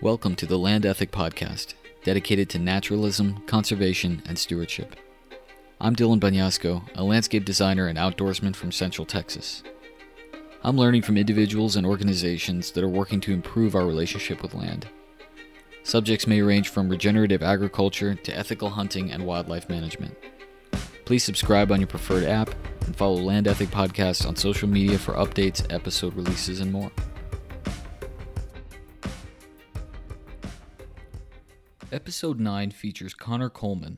Welcome to the Land Ethic Podcast, dedicated to naturalism, conservation, and stewardship. I'm Dylan Banyasco, a landscape designer and outdoorsman from Central Texas. I'm learning from individuals and organizations that are working to improve our relationship with land. Subjects may range from regenerative agriculture to ethical hunting and wildlife management. Please subscribe on your preferred app and follow Land Ethic Podcast on social media for updates, episode releases, and more. Episode 9 features Connor Coleman.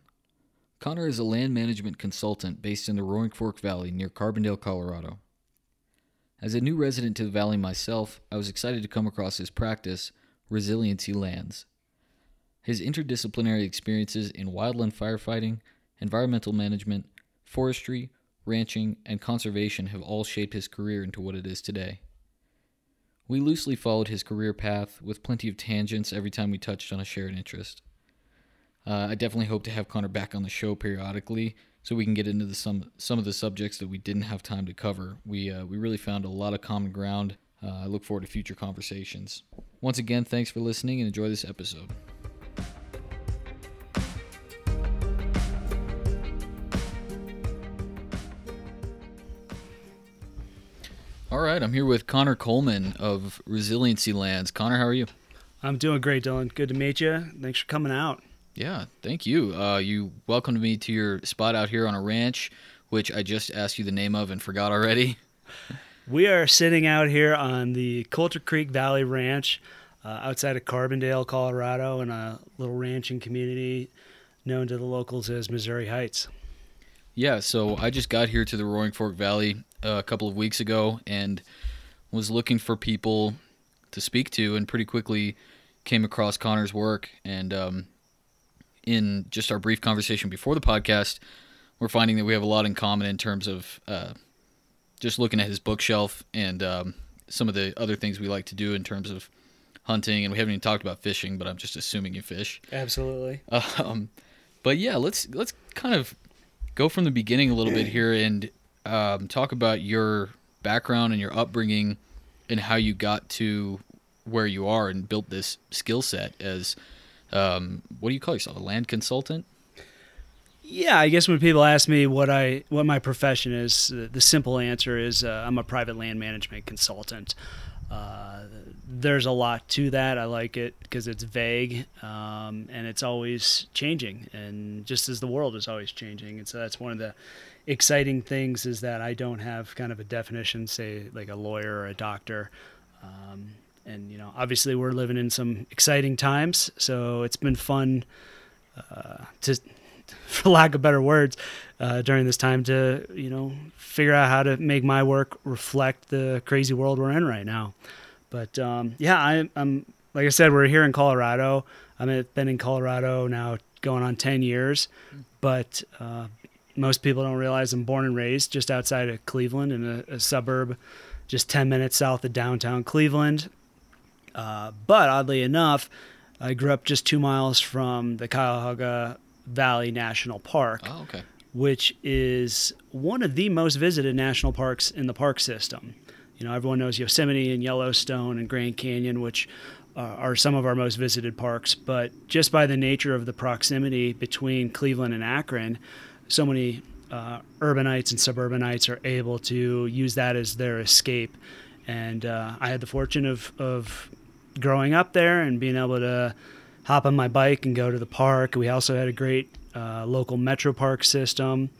Connor is a land management consultant based in the Roaring Fork Valley near Carbondale, Colorado. As a new resident to the valley myself, I was excited to come across his practice, Resiliency Lands. His interdisciplinary experiences in wildland firefighting, environmental management, forestry, ranching, and conservation have all shaped his career into what it is today. We loosely followed his career path with plenty of tangents every time we touched on a shared interest. Uh, I definitely hope to have Connor back on the show periodically so we can get into the, some some of the subjects that we didn't have time to cover. We uh, we really found a lot of common ground. Uh, I look forward to future conversations. Once again, thanks for listening and enjoy this episode. All right, I'm here with Connor Coleman of Resiliency Lands. Connor, how are you? I'm doing great, Dylan. Good to meet you. Thanks for coming out. Yeah, thank you. Uh, you welcomed me to your spot out here on a ranch, which I just asked you the name of and forgot already. We are sitting out here on the Coulter Creek Valley Ranch uh, outside of Carbondale, Colorado, in a little ranching community known to the locals as Missouri Heights. Yeah, so I just got here to the Roaring Fork Valley uh, a couple of weeks ago and was looking for people to speak to, and pretty quickly came across Connor's work. And um, in just our brief conversation before the podcast, we're finding that we have a lot in common in terms of uh, just looking at his bookshelf and um, some of the other things we like to do in terms of hunting. And we haven't even talked about fishing, but I'm just assuming you fish. Absolutely. Um, but yeah, let's let's kind of go from the beginning a little bit here and um, talk about your background and your upbringing and how you got to where you are and built this skill set as um, what do you call yourself a land consultant Yeah, I guess when people ask me what I what my profession is, the, the simple answer is uh, I'm a private land management consultant. Uh, there's a lot to that. I like it because it's vague um, and it's always changing, and just as the world is always changing, and so that's one of the exciting things is that I don't have kind of a definition, say like a lawyer or a doctor. Um, and you know, obviously, we're living in some exciting times, so it's been fun uh, to for lack of better words, uh, during this time to you know figure out how to make my work reflect the crazy world we're in right now. But um, yeah, I, I'm like I said, we're here in Colorado. I've been in Colorado now going on ten years, but uh, most people don't realize I'm born and raised just outside of Cleveland in a, a suburb, just ten minutes south of downtown Cleveland. Uh, but oddly enough, I grew up just two miles from the Cuyahoga Valley National Park, oh okay which is one of the most visited national parks in the park system. You know, everyone knows Yosemite and Yellowstone and Grand Canyon, which uh, are some of our most visited parks. But just by the nature of the proximity between Cleveland and Akron, so many uh, urbanites and suburbanites are able to use that as their escape. And uh, I had the fortune of, of growing up there and being able to hop on my bike and go to the park. We also had a great uh, local metro park system.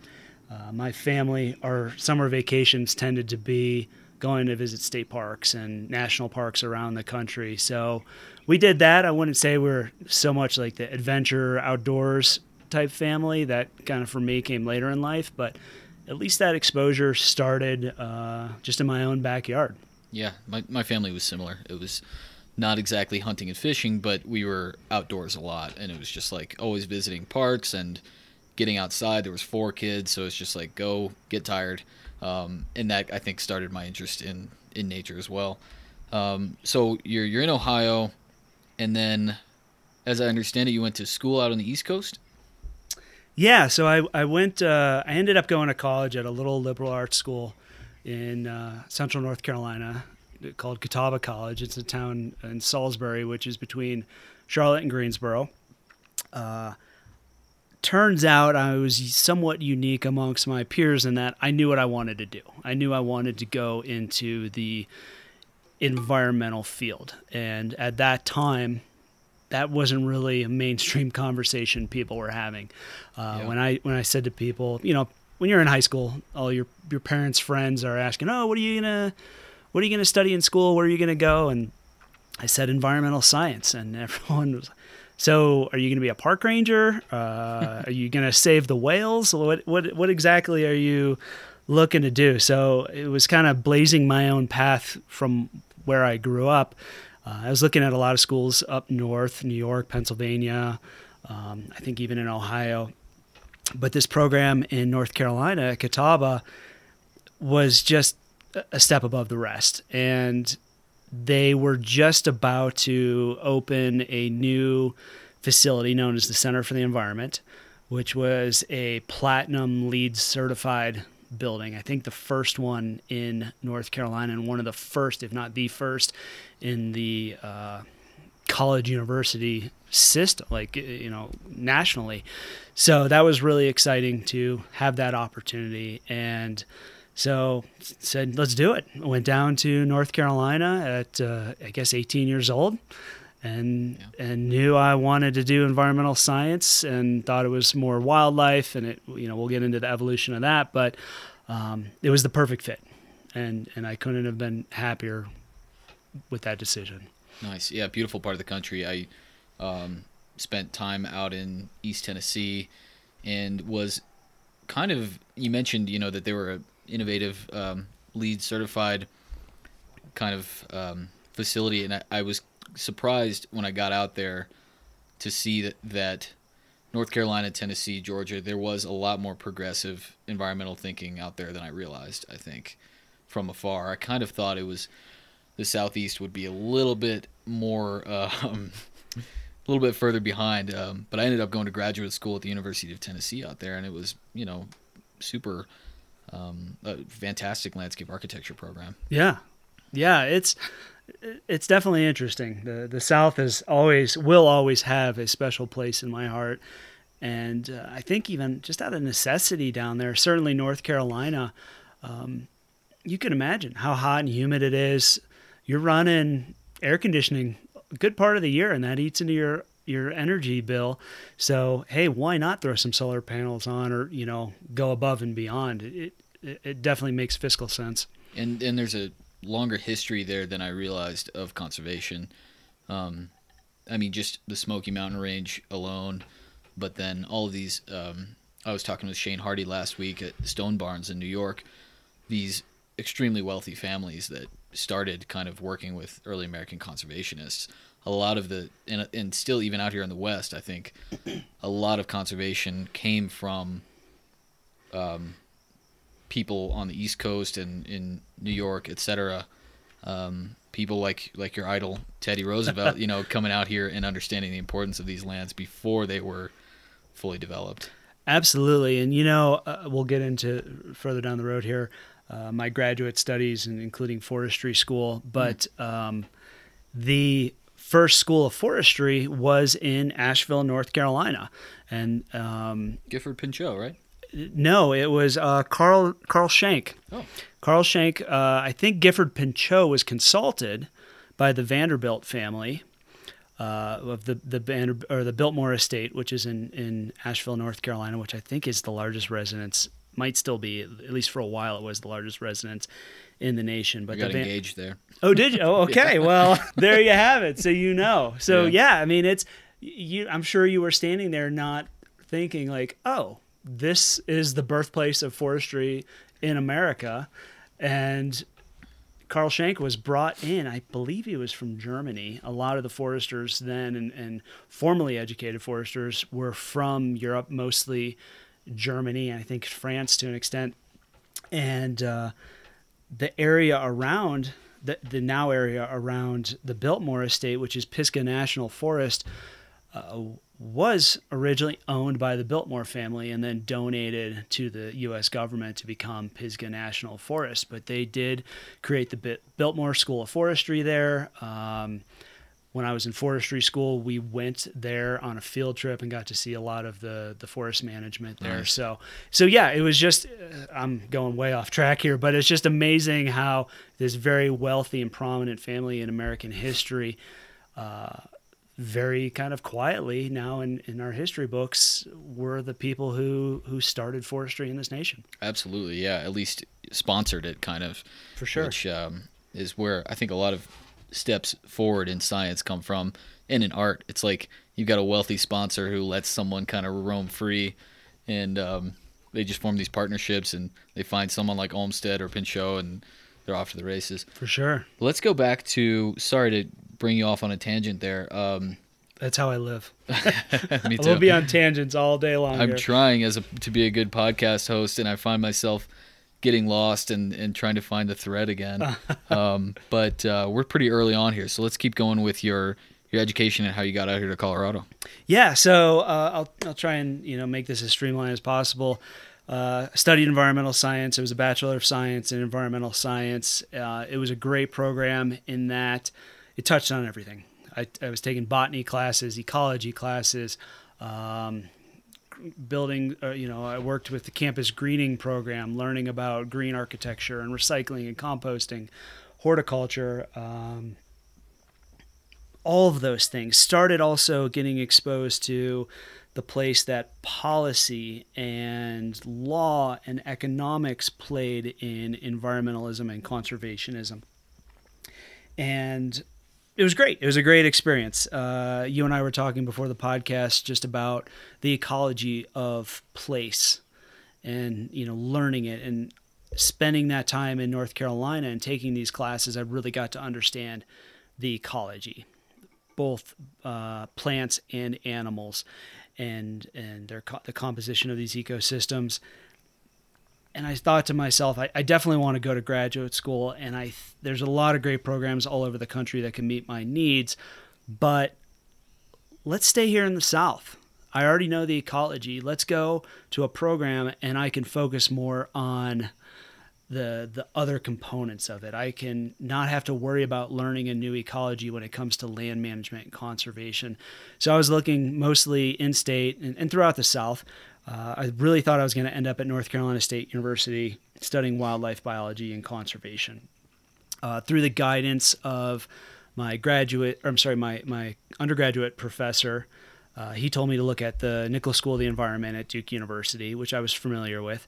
Uh, my family, our summer vacations tended to be going to visit state parks and national parks around the country. So we did that. I wouldn't say we're so much like the adventure outdoors type family. That kind of for me came later in life, but at least that exposure started uh, just in my own backyard. yeah my, my family was similar it was not exactly hunting and fishing but we were outdoors a lot and it was just like always visiting parks and getting outside. There was four kids so it's just like go get tired. Um, and that i think started my interest in in nature as well. Um, so you're you're in ohio and then as i understand it you went to school out on the east coast? Yeah, so I, I went, uh, I ended up going to college at a little liberal arts school in uh, central North Carolina called Catawba College. It's a town in Salisbury, which is between Charlotte and Greensboro. Uh, turns out I was somewhat unique amongst my peers in that I knew what I wanted to do. I knew I wanted to go into the environmental field. And at that time, that wasn't really a mainstream conversation people were having. Uh, yeah. When I when I said to people, you know, when you're in high school, all your your parents' friends are asking, "Oh, what are you gonna what are you gonna study in school? Where are you gonna go?" And I said environmental science, and everyone was so, are you going to be a park ranger? Uh, are you going to save the whales? What what what exactly are you looking to do? So it was kind of blazing my own path from where I grew up. Uh, I was looking at a lot of schools up north, New York, Pennsylvania, um, I think even in Ohio. But this program in North Carolina, Catawba, was just a step above the rest. And they were just about to open a new facility known as the Center for the Environment, which was a platinum LEED certified building. I think the first one in North Carolina and one of the first, if not the first, in the uh, college university system, like, you know, nationally. So that was really exciting to have that opportunity. And so said, let's do it. I went down to North Carolina at, uh, I guess, 18 years old, and yeah. and knew I wanted to do environmental science, and thought it was more wildlife, and it, you know, we'll get into the evolution of that, but um, it was the perfect fit, and and I couldn't have been happier with that decision. Nice, yeah, beautiful part of the country. I um, spent time out in East Tennessee, and was kind of you mentioned you know that there were a innovative um, LEED certified kind of um, facility, and I, I, was surprised when I got out there to see that, that North Carolina, Tennessee, Georgia, there was a lot more progressive environmental thinking out there than I realized. I think from afar, I kind of thought it was the southeast would be a little bit more. Um, a little bit further behind, um, but I ended up going to graduate school at the University of Tennessee out there, and it was, you know, super um, a fantastic landscape architecture program. Yeah, yeah, it's it's definitely interesting. the The South is always will always have a special place in my heart, and uh, I think even just out of necessity down there, certainly North Carolina, um, you can imagine how hot and humid it is. You're running air conditioning a good part of the year, and that eats into your your energy bill. So hey, why not throw some solar panels on, or you know, go above and beyond? It it, it definitely makes fiscal sense. And and there's a longer history there than I realized of conservation. Um, I mean, just the Smoky Mountain Range alone, but then all of these. Um, I was talking with Shane Hardy last week at Stone Barns in New York. These extremely wealthy families that started kind of working with early American conservationists a lot of the and, and still even out here in the west i think a lot of conservation came from um, people on the east coast and in new york etc um, people like like your idol teddy roosevelt you know coming out here and understanding the importance of these lands before they were fully developed. Absolutely. And you know uh, we'll get into further down the road here uh, my graduate studies and including forestry school but mm. um, the first school of forestry was in Asheville, North Carolina, and um, Gifford Pinchot, right? No, it was uh, Carl Carl Schenck. Oh. Carl Schenck. Uh, I think Gifford Pinchot was consulted by the Vanderbilt family uh, of the the Vander, or the Biltmore Estate, which is in in Asheville, North Carolina, which I think is the largest residence. Might still be at least for a while. It was the largest residence in the nation. But I got the engaged there. Oh, did you? Oh, okay. yeah. Well, there you have it. So you know. So yeah. yeah, I mean, it's you. I'm sure you were standing there not thinking like, oh, this is the birthplace of forestry in America, and Carl Schenck was brought in. I believe he was from Germany. A lot of the foresters then and, and formerly educated foresters were from Europe, mostly Germany, and I think France to an extent. And uh, the area around the, the now area around the Biltmore Estate, which is Pisgah National Forest, uh, was originally owned by the Biltmore family and then donated to the U.S. government to become Pisgah National Forest. But they did create the Biltmore School of Forestry there. Um, when I was in forestry school, we went there on a field trip and got to see a lot of the the forest management there. Nice. So so yeah, it was just uh, I'm going way off track here, but it's just amazing how this very wealthy and prominent family in American history. Uh, very kind of quietly now in, in our history books were the people who who started forestry in this nation. Absolutely, yeah. At least sponsored it, kind of. For sure. Which um, is where I think a lot of steps forward in science come from. And in art, it's like you've got a wealthy sponsor who lets someone kind of roam free, and um, they just form these partnerships, and they find someone like Olmsted or Pinchot, and they're off to the races. For sure. Let's go back to. Sorry to bring you off on a tangent there. Um, That's how I live. Me too. We'll be on tangents all day long. I'm here. trying as a, to be a good podcast host, and I find myself getting lost and, and trying to find the thread again. um, but uh, we're pretty early on here, so let's keep going with your your education and how you got out here to Colorado. Yeah, so uh, I'll I'll try and you know make this as streamlined as possible. Uh, studied environmental science. It was a bachelor of science in environmental science. Uh, it was a great program in that it touched on everything. I, I was taking botany classes, ecology classes. Um, building, uh, you know, I worked with the campus greening program, learning about green architecture and recycling and composting, horticulture, um, all of those things. Started also getting exposed to the place that policy and law and economics played in environmentalism and conservationism. And it was great. It was a great experience. Uh, you and I were talking before the podcast just about the ecology of place, and you know, learning it and spending that time in North Carolina and taking these classes. I really got to understand the ecology, both uh, plants and animals, and and their co- the composition of these ecosystems and I thought to myself, I, I, definitely want to go to graduate school, and I there's a lot of great programs all over the country that can meet my needs, but let's stay here in the South. I already know the ecology. Let's go to a program, and I can focus more on the the other components of it. I can not have to worry about learning a new ecology when it comes to land management and conservation. So I was looking mostly in state and, and throughout the South. Uh, I really thought I was going to end up at North Carolina State University studying wildlife biology and conservation. Uh, through the guidance of my graduate, or I'm sorry, my, my undergraduate professor, uh, he told me to look at the Nicholas School of the Environment at Duke University, which I was familiar with.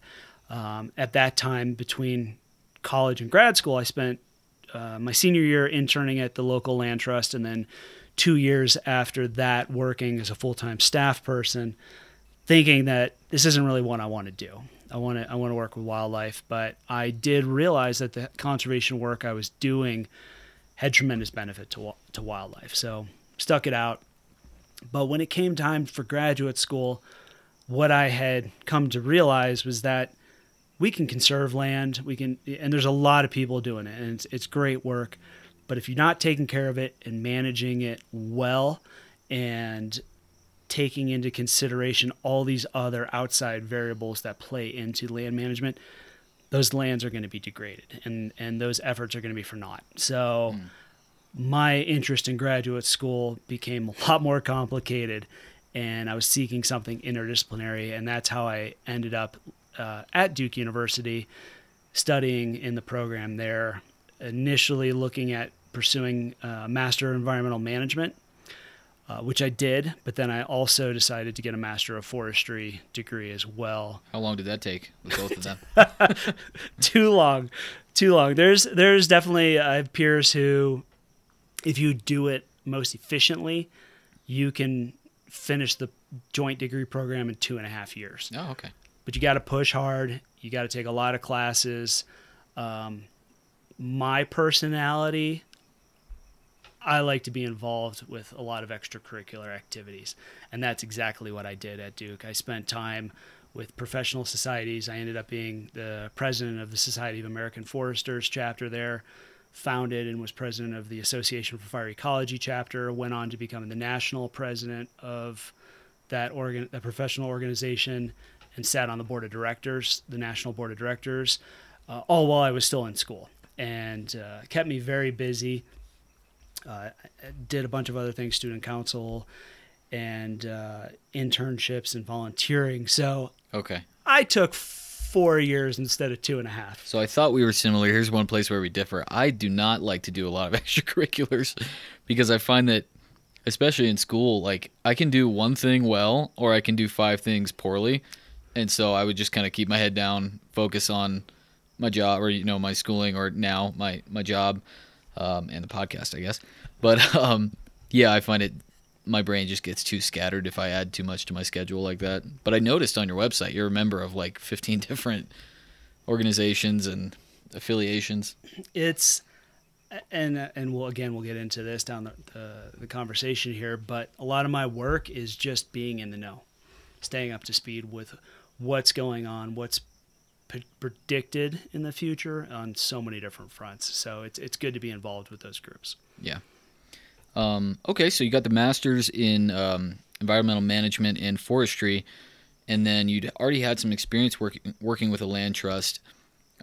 Um, at that time, between college and grad school, I spent uh, my senior year interning at the local land trust, and then two years after that, working as a full time staff person thinking that this isn't really what I want to do. I want to I want to work with wildlife, but I did realize that the conservation work I was doing had tremendous benefit to to wildlife. So stuck it out. But when it came time for graduate school, what I had come to realize was that we can conserve land. We can, and there's a lot of people doing it, and it's, it's great work. But if you're not taking care of it and managing it well, and taking into consideration all these other outside variables that play into land management, those lands are going to be degraded and, and those efforts are going to be for naught. So mm. my interest in graduate school became a lot more complicated and I was seeking something interdisciplinary. And that's how I ended up uh, at Duke University studying in the program there, initially looking at pursuing a Master of Environmental Management uh, which I did, but then I also decided to get a Master of Forestry degree as well. How long did that take with both of them? too long, too long. There's there's definitely I have peers who, if you do it most efficiently, you can finish the joint degree program in two and a half years. Oh, okay. But you got to push hard. You got to take a lot of classes. Um, my personality I like to be involved with a lot of extracurricular activities. And that's exactly what I did at Duke. I spent time with professional societies. I ended up being the president of the Society of American Foresters chapter there founded and was president of the Association for Fire Ecology chapter. Went on to become the national president of that organ, that professional organization, and sat on the board of directors, the national board of directors, uh, all while I was still in school, and uh, kept me very busy. Uh, did a bunch of other things, student council, and uh, internships and volunteering. So Okay. I took four years instead of two and a half. So I thought we were similar. Here's one place where we differ. I do not like to do a lot of extracurriculars because I find that especially in school, like I can do one thing well or I can do five things poorly. And so I would just kind of keep my head down, focus on my job or you know my schooling or now my my job um, and the podcast, I guess. But um, yeah, I find it my brain just gets too scattered if I add too much to my schedule like that. But I noticed on your website you're a member of like 15 different organizations and affiliations. It's and and we'll again we'll get into this down the, the the conversation here, but a lot of my work is just being in the know, staying up to speed with what's going on, what's p- predicted in the future on so many different fronts. So it's it's good to be involved with those groups. Yeah. Um, okay, so you got the masters in um, environmental management and forestry, and then you'd already had some experience working working with a land trust.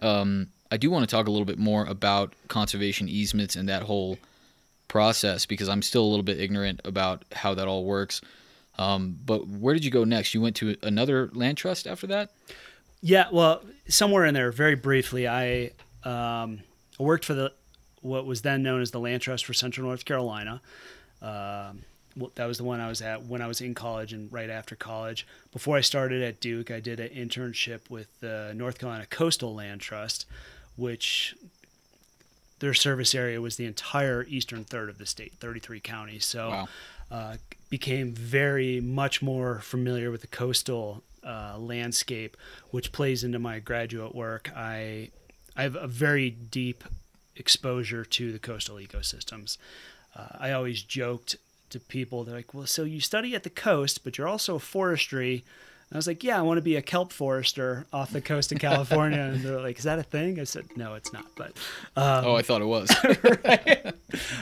Um, I do want to talk a little bit more about conservation easements and that whole process because I'm still a little bit ignorant about how that all works. Um, but where did you go next? You went to another land trust after that? Yeah, well, somewhere in there, very briefly, I um, worked for the what was then known as the Land Trust for Central North Carolina. Um, well, that was the one I was at when I was in college and right after college. Before I started at Duke, I did an internship with the North Carolina Coastal Land Trust, which their service area was the entire eastern third of the state, 33 counties. So, Wow. uh, became very much more familiar with the coastal uh, landscape, which plays into my graduate work. I I have a very deep exposure to the coastal ecosystems. Uh, I always joked to people, they're like, "Well, so you study at the coast, but you're also forestry." And I was like, "Yeah, I want to be a kelp forester off the coast of California." and they're like, "Is that a thing?" I said, "No, it's not." But um, Oh, I thought it was.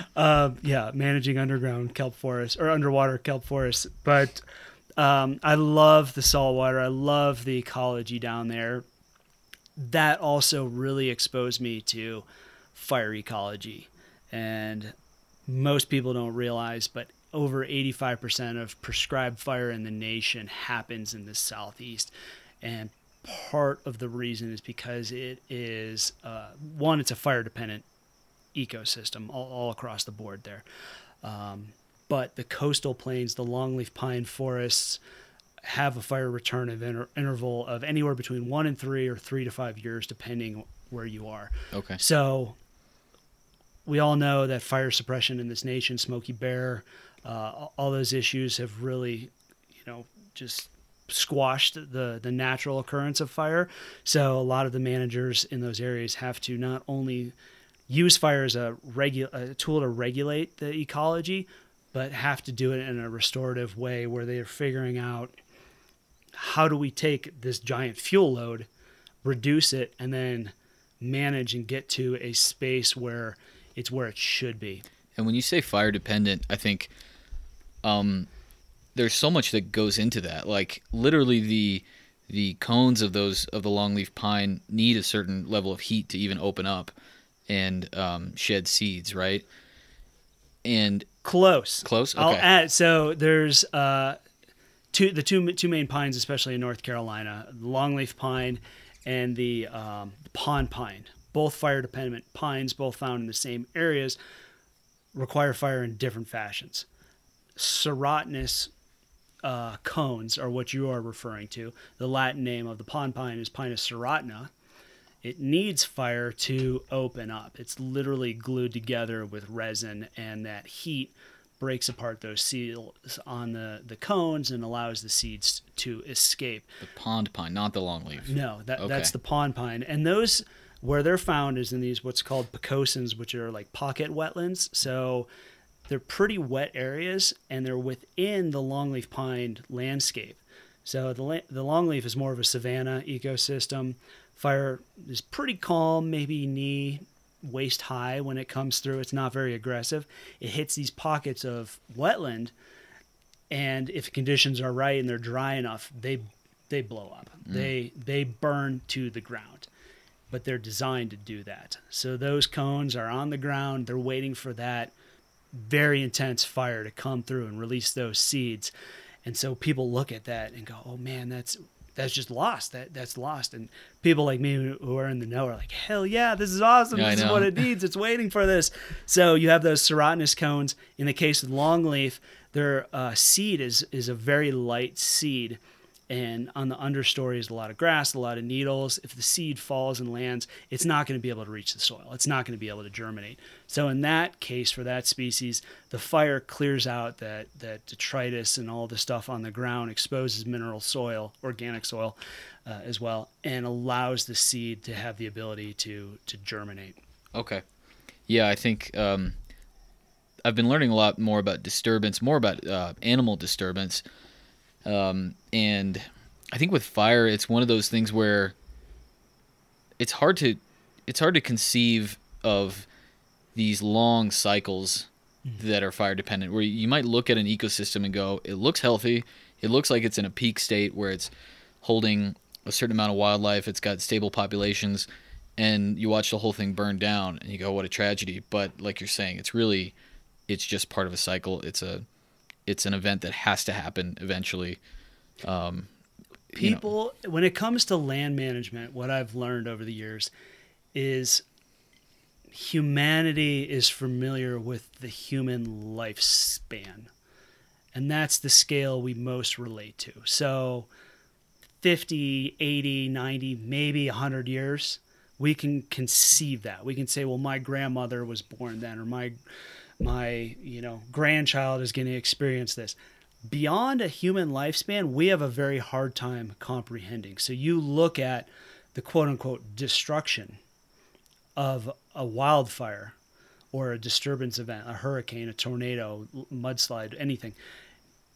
uh, yeah, managing underground kelp forests or underwater kelp forests. But um, I love the saltwater. I love the ecology down there. That also really exposed me to fire ecology, and most people don't realize, but over 85% of prescribed fire in the nation happens in the southeast, and part of the reason is because it is uh, one, it's a fire dependent ecosystem all, all across the board there. Um, but the coastal plains, the longleaf pine forests, have a fire return of inter- interval of anywhere between one and three or three to five years, depending where you are. okay. So we all know that fire suppression in this nation, Smokey Bear, uh, all those issues have really, you know, just squashed the the natural occurrence of fire. So a lot of the managers in those areas have to not only use fire as a regu- a tool to regulate the ecology, but have to do it in a restorative way where they are figuring out how do we take this giant fuel load, reduce it, and then manage and get to a space where it's where it should be. And when you say fire dependent, I think um, there's so much that goes into that. Like literally the the cones of those of the longleaf pine need a certain level of heat to even open up and um, shed seeds, right? And Close. Close? I'll add. So there's uh, two the two two main pines, especially in North Carolina, the longleaf pine and the um, pond pine. Both fire dependent pines, both found in the same areas, require fire in different fashions. Serotinous uh, cones are what you are referring to. The Latin name of the pond pine is Pinus serotina. It needs fire to open up. It's literally glued together with resin, and that heat breaks apart those seals on the, the cones and allows the seeds to escape. the pond pine, not the longleaf. No, that Okay. that's the pond pine, and those where they're found is in these what's called pocosins, which are like pocket wetlands. So they're pretty wet areas, and they're within the longleaf pine landscape. So the the longleaf is more of a savanna ecosystem. Fire is pretty calm, maybe knee waist high when it comes through. It's not very aggressive. It hits these pockets of wetland, and if conditions are right and they're dry enough, they they blow up. Mm. They they burn to the ground. But they're designed to do that. So those cones are on the ground. They're waiting for that very intense fire to come through and release those seeds. And so people look at that and go, "Oh man, that's that's just lost. That that's lost. And people like me who are in the know are like, hell yeah, this is awesome. Yeah, this is what it needs. It's waiting for this. So you have those serotinous cones. In the case of longleaf, their uh, seed is is a very light seed and on the understory is a lot of grass, a lot of needles. If the seed falls and lands, it's not going to be able to reach the soil. It's not going to be able to germinate. So in that case, for that species, the fire clears out that that detritus and all the stuff on the ground, exposes mineral soil, organic soil, uh, as well, and allows the seed to have the ability to to germinate. Okay, yeah, I think. Um, I've been learning a lot more about disturbance, more about uh, animal disturbance um, and I think with fire, it's one of those things where it's hard to it's hard to conceive of these long cycles mm-hmm. that are fire dependent where you might look at an ecosystem and go it looks healthy. It looks like it's in a peak state where it's holding a certain amount of wildlife. It's got stable populations. And you watch the whole thing burn down and you go what a tragedy. But like you're saying it's really it's just part of a cycle. It's a it's an event that has to happen eventually. Um, People, you know. when it comes to land management, what I've learned over the years is humanity is familiar with the human lifespan. And that's the scale we most relate to. So 50, 80, 90, maybe 100 years, we can conceive that. We can say, well, my grandmother was born then, or my my you know grandchild is going to experience this. Beyond a human lifespan we have a very hard time comprehending. So you look at the quote unquote destruction of a wildfire or a disturbance event a hurricane a tornado mudslide anything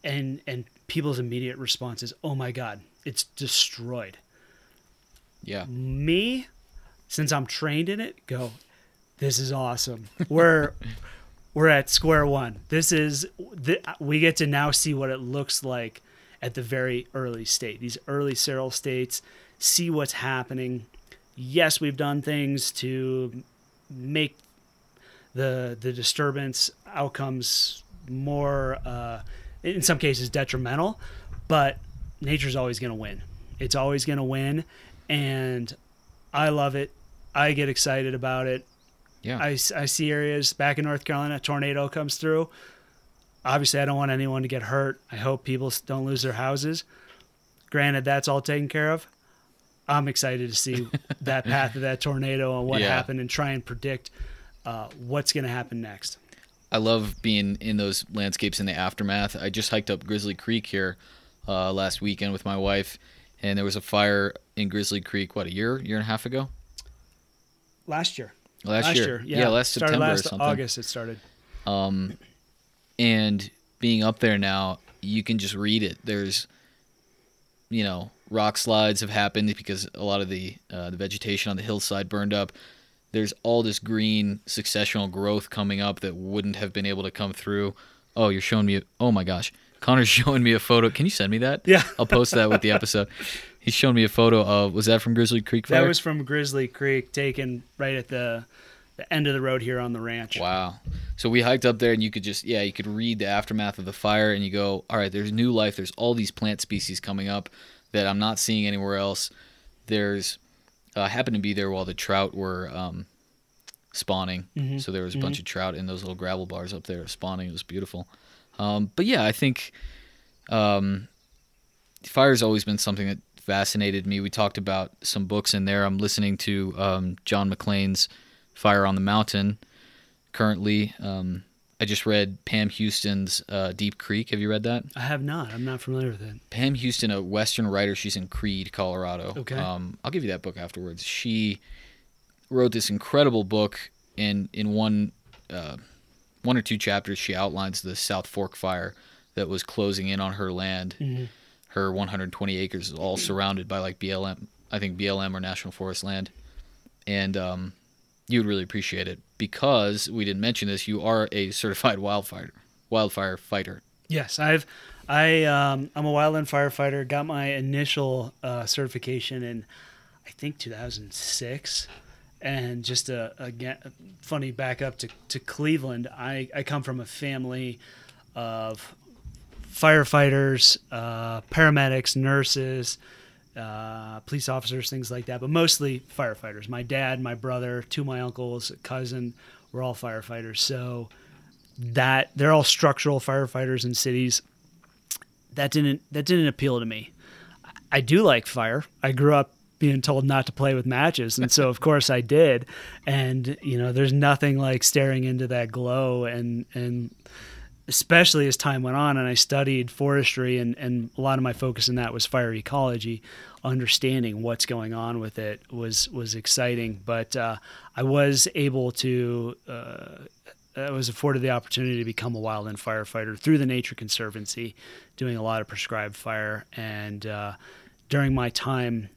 and and people's immediate response is oh my god it's destroyed. Yeah. Me since i'm trained in it go this is awesome. We're we're at square one. This is the, we get to now see what it looks like at the very early state. These early seral states, see what's happening. Yes, we've done things to make the the disturbance outcomes more, uh, in some cases, detrimental. But nature's always going to win. It's always going to win, and I love it. I get excited about it. Yeah. I, I see areas back in North Carolina, a tornado comes through. Obviously, I don't want anyone to get hurt. I hope people don't lose their houses. Granted, that's all taken care of. I'm excited to see that path of that tornado and what yeah. happened and try and predict uh, what's going to happen next. I love being in those landscapes in the aftermath. I just hiked up Grizzly Creek here uh, last weekend with my wife, and there was a fire in Grizzly Creek, what, a year, year and a half ago? Last year. Last, last year. year. Yeah. yeah, last September last or something. August it started. Um, and being up there now, you can just read it. There's, you know, rock slides have happened because a lot of the uh, the vegetation on the hillside burned up. There's all this green successional growth coming up that wouldn't have been able to come through. Oh, you're showing me. Oh my gosh, Connor's showing me a photo. Can you send me that? Yeah, I'll post that with the episode. He's showing me a photo of. Was that from Grizzly Creek? Fire? That was from Grizzly Creek, taken right at the the end of the road here on the ranch. Wow. So we hiked up there, and you could just yeah, you could read the aftermath of the fire, and you go, all right, there's new life. There's all these plant species coming up that I'm not seeing anywhere else. There's uh, happened to be there while the trout were um, spawning. Mm-hmm. So there was a mm-hmm. bunch of trout in those little gravel bars up there spawning. It was beautiful. Um, but yeah, I think um, fire's always been something that fascinated me. We talked about some books in there. I'm listening to um, John Maclean's Fire on the Mountain currently. Um, I just read Pam Houston's uh, Deep Creek. Have you read that? I have not. I'm not familiar with it. Pam Houston, a Western writer, she's in Creede, Colorado. Okay. Um, I'll give you that book afterwards. She wrote this incredible book, and in one, uh, one or two chapters, she outlines the South Fork fire that was closing in on her land. Mm-hmm her 120 acres is all surrounded by like BLM, I think BLM or National Forest land, and um, you would really appreciate it because we didn't mention this. You are a certified wildfire wildfire fighter. Yes, I've I um, I'm a wildland firefighter. Got my initial uh, certification in I think 2006. And just a, again, funny back up to, to Cleveland. I, I come from a family of firefighters, uh, paramedics, nurses, uh, police officers, things like that, but mostly firefighters. My dad, my brother, two of my uncles, a cousin, were all firefighters. So that they're all structural firefighters in cities. That didn't that didn't appeal to me. I do like fire. I grew up being told not to play with matches, and so of course I did. And you know, there's nothing like staring into that glow and and especially as time went on and I studied forestry and, and a lot of my focus in that was fire ecology, understanding what's going on with it was was exciting. But uh, I was able to uh, I was afforded the opportunity to become a wildland firefighter through the Nature Conservancy, doing a lot of prescribed fire. And uh, during my time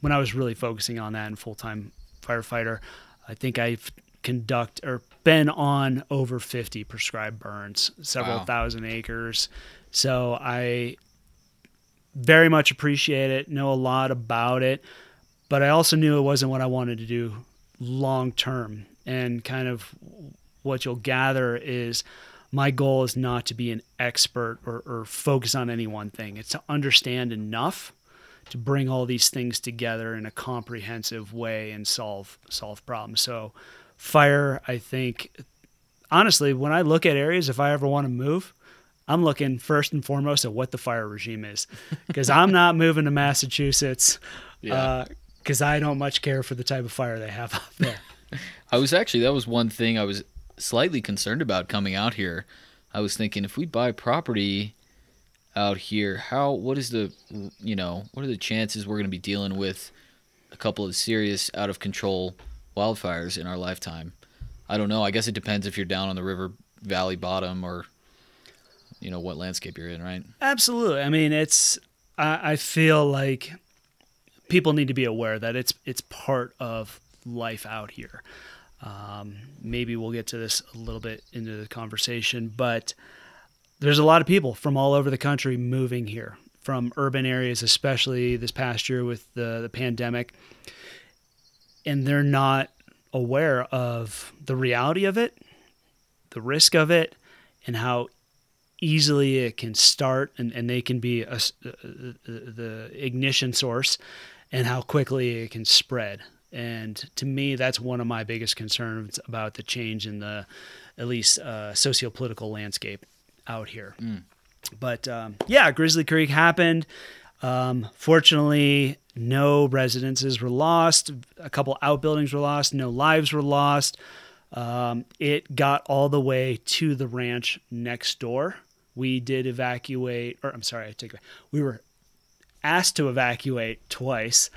when I was really focusing on that and full time firefighter, I think I've conduct or been on over 50 prescribed burns, several wow. thousand acres. So I very much appreciate it, know a lot about it, but I also knew it wasn't what I wanted to do long term. And kind of what you'll gather is my goal is not to be an expert or, or focus on any one thing. It's to understand enough to bring all these things together in a comprehensive way and solve solve problems. So fire, I think honestly, when I look at areas if I ever want to move, I'm looking first and foremost at what the fire regime is because I'm not moving to Massachusetts because uh, I don't much care for the type of fire they have out there. I was actually that was one thing I was slightly concerned about coming out here. I was thinking if we buy property out here, how what is the you know what are the chances we're going to be dealing with a couple of serious out of control wildfires in our lifetime? I don't know. I guess it depends if you're down on the river valley bottom or you know what landscape you're in, right? Absolutely. I mean, it's I, I feel like people need to be aware that it's it's part of life out here. Um, maybe we'll get to this a little bit into the conversation, but there's a lot of people from all over the country moving here from urban areas, especially this past year with the, the pandemic. And they're not aware of the reality of it, the risk of it, and how easily it can start and, and they can be a, a, a, uh, uh, uh, the ignition source and how quickly it can spread. And to me, that's one of my biggest concerns about the change in the, at least, uh, socio-political landscape out here. Mm. But um, yeah, Grizzly Creek happened. Um, fortunately, no residences were lost. A couple outbuildings were lost. No lives were lost. Um, it got all the way to the ranch next door. We did evacuate, or I'm sorry, I take it. We were asked to evacuate twice.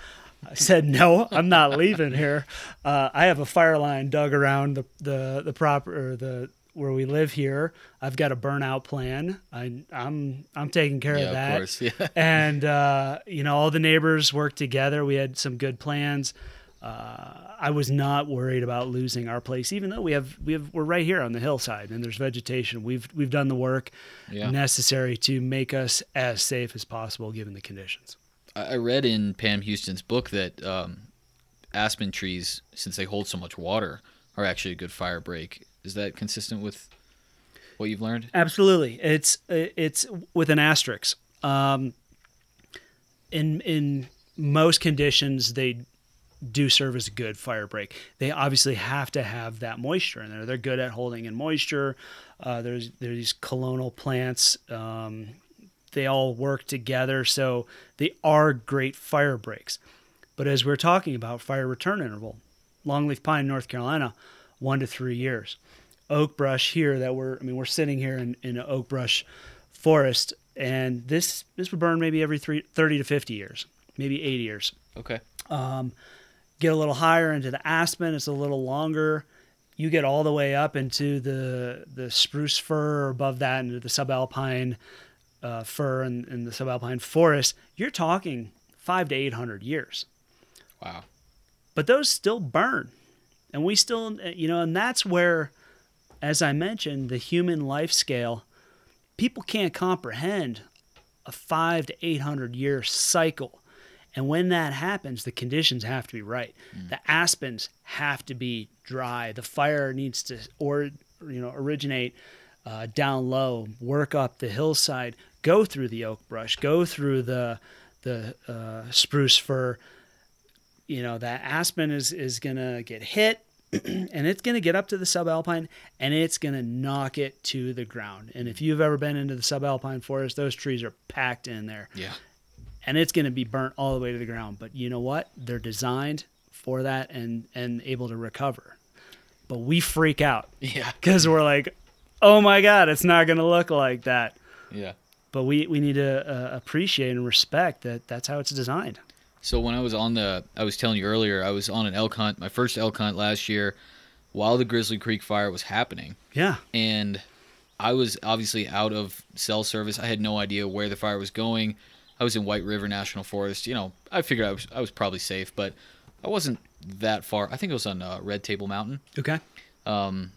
I said, no, I'm not leaving here. Uh, I have a fire line dug around the, the, the proper, the, where we live here. I've got a burnout plan. I, am I'm, I'm taking care yeah, of that. Of course, yeah. and uh, you know, all the neighbors worked together. We had some good plans. Uh, I was not worried about losing our place, even though we have we have we're right here on the hillside and there's vegetation. We've we've done the work yeah. necessary to make us as safe as possible given the conditions. I read in Pam Houston's book that um, aspen trees, since they hold so much water, are actually a good fire break. Is that consistent with what you've learned? Absolutely. It's it's with an asterisk. Um, in in most conditions, they do serve as a good fire break. They obviously have to have that moisture in there. They're good at holding in moisture. Uh, there's there's these colonial plants. Um, they all work together, so they are great fire breaks. But as we're talking about fire return interval, longleaf pine, North Carolina, one to three years. Oak brush here that we're I mean we're sitting here in, in an oak brush forest, and this this would burn maybe every three, 30 to 50 years, maybe 80 years. Okay. Um, get a little higher into the aspen, it's a little longer. You get all the way up into the the spruce fir, above that into the subalpine uh, fir and, and the subalpine forest. You're talking five to eight hundred years. Wow. But those still burn and we still, you know, and that's where, as I mentioned, the human life scale, people can't comprehend a five to eight hundred year cycle. And when that happens, the conditions have to be right. The aspens have to be dry. The fire needs to, or you know, originate uh, down low, work up the hillside, go through the oak brush, go through the the uh, spruce fir. You know that aspen is is gonna get hit, and it's gonna get up to the subalpine, and it's gonna knock it to the ground. And if you've ever been into the subalpine forest, those trees are packed in there, Yeah. and it's gonna be burnt all the way to the ground. But you know what? They're designed for that and and able to recover. But we freak out Yeah. because we're like, oh my god, it's not going to look like that. Yeah. But we we need to uh, appreciate and respect that that's how it's designed. So when I was on the, I was telling you earlier, I was on an elk hunt, my first elk hunt last year, while the Grizzly Creek fire was happening, Yeah, and I was obviously out of cell service. I had no idea where the fire was going. I was in White River National Forest. You know, I figured I was I was probably safe, but I wasn't that far. I think it was on uh, Red Table Mountain. okay. Um,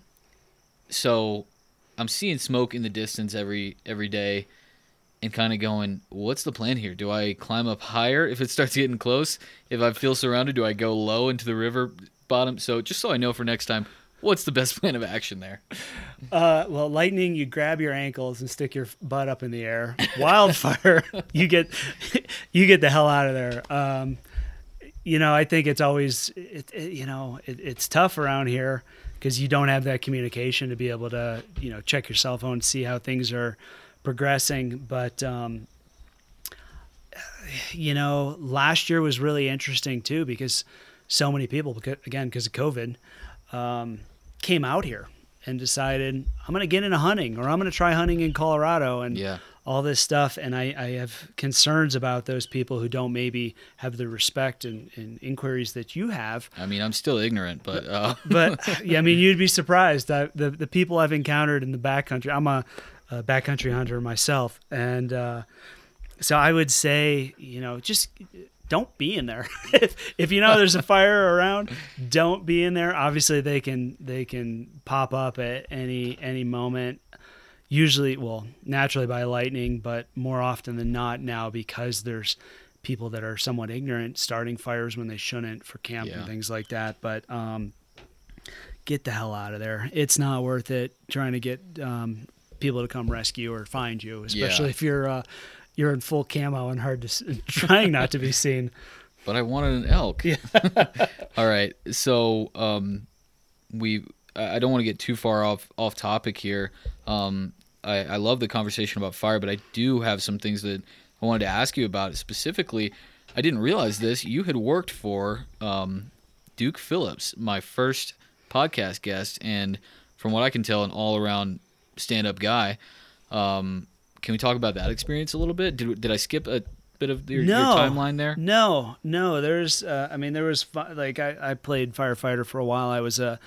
so I'm seeing smoke in the distance every every day and kind of going, what's the plan here? Do I climb up higher if it starts getting close? If I feel surrounded, do I go low into the river bottom? So just so I know for next time, what's the best plan of action there? Uh, well, lightning, you grab your ankles and stick your butt up in the air. Wildfire, you get you get the hell out of there. Um, you know, I think it's always it, it, you know it, it's tough around here because you don't have that communication to be able to you know check your cell phone, see how things are progressing. But um, you know, last year was really interesting too because so many people, again, because of COVID, um, came out here and decided I'm going to get into hunting or I'm going to try hunting in Colorado and Yeah. all this stuff. And I, I have concerns about those people who don't maybe have the respect and, and inquiries that you have. I mean, I'm still ignorant, but uh, But yeah, I mean, you'd be surprised. I, the the people I've encountered in the backcountry. I'm a, a backcountry hunter myself, and uh, so I would say, you know, just don't be in there. if, if you know there's a fire around, don't be in there. Obviously, they can they can pop up at any any moment. Usually, well, naturally by lightning, but more often than not now because there's people that are somewhat ignorant starting fires when they shouldn't for camp Yeah. and things like that. But um, get the hell out of there. It's not worth it trying to get um, people to come rescue or find you, especially Yeah. if you're uh, you're in full camo and hard to trying not to be seen. but I wanted an elk. All right. So um, we I I don't want to get too far off off topic here. Um, I, I love the conversation about fire, but I do have some things that I wanted to ask you about. Specifically, I didn't realize this. You had worked for um, Duke Phillips, my first podcast guest, and from what I can tell, an all around stand up guy. Um, can we talk about that experience a little bit? Did, did I skip a bit of your, your timeline there? No, no. There's, uh, I mean, there was fi- like I, I played firefighter for a while. I was a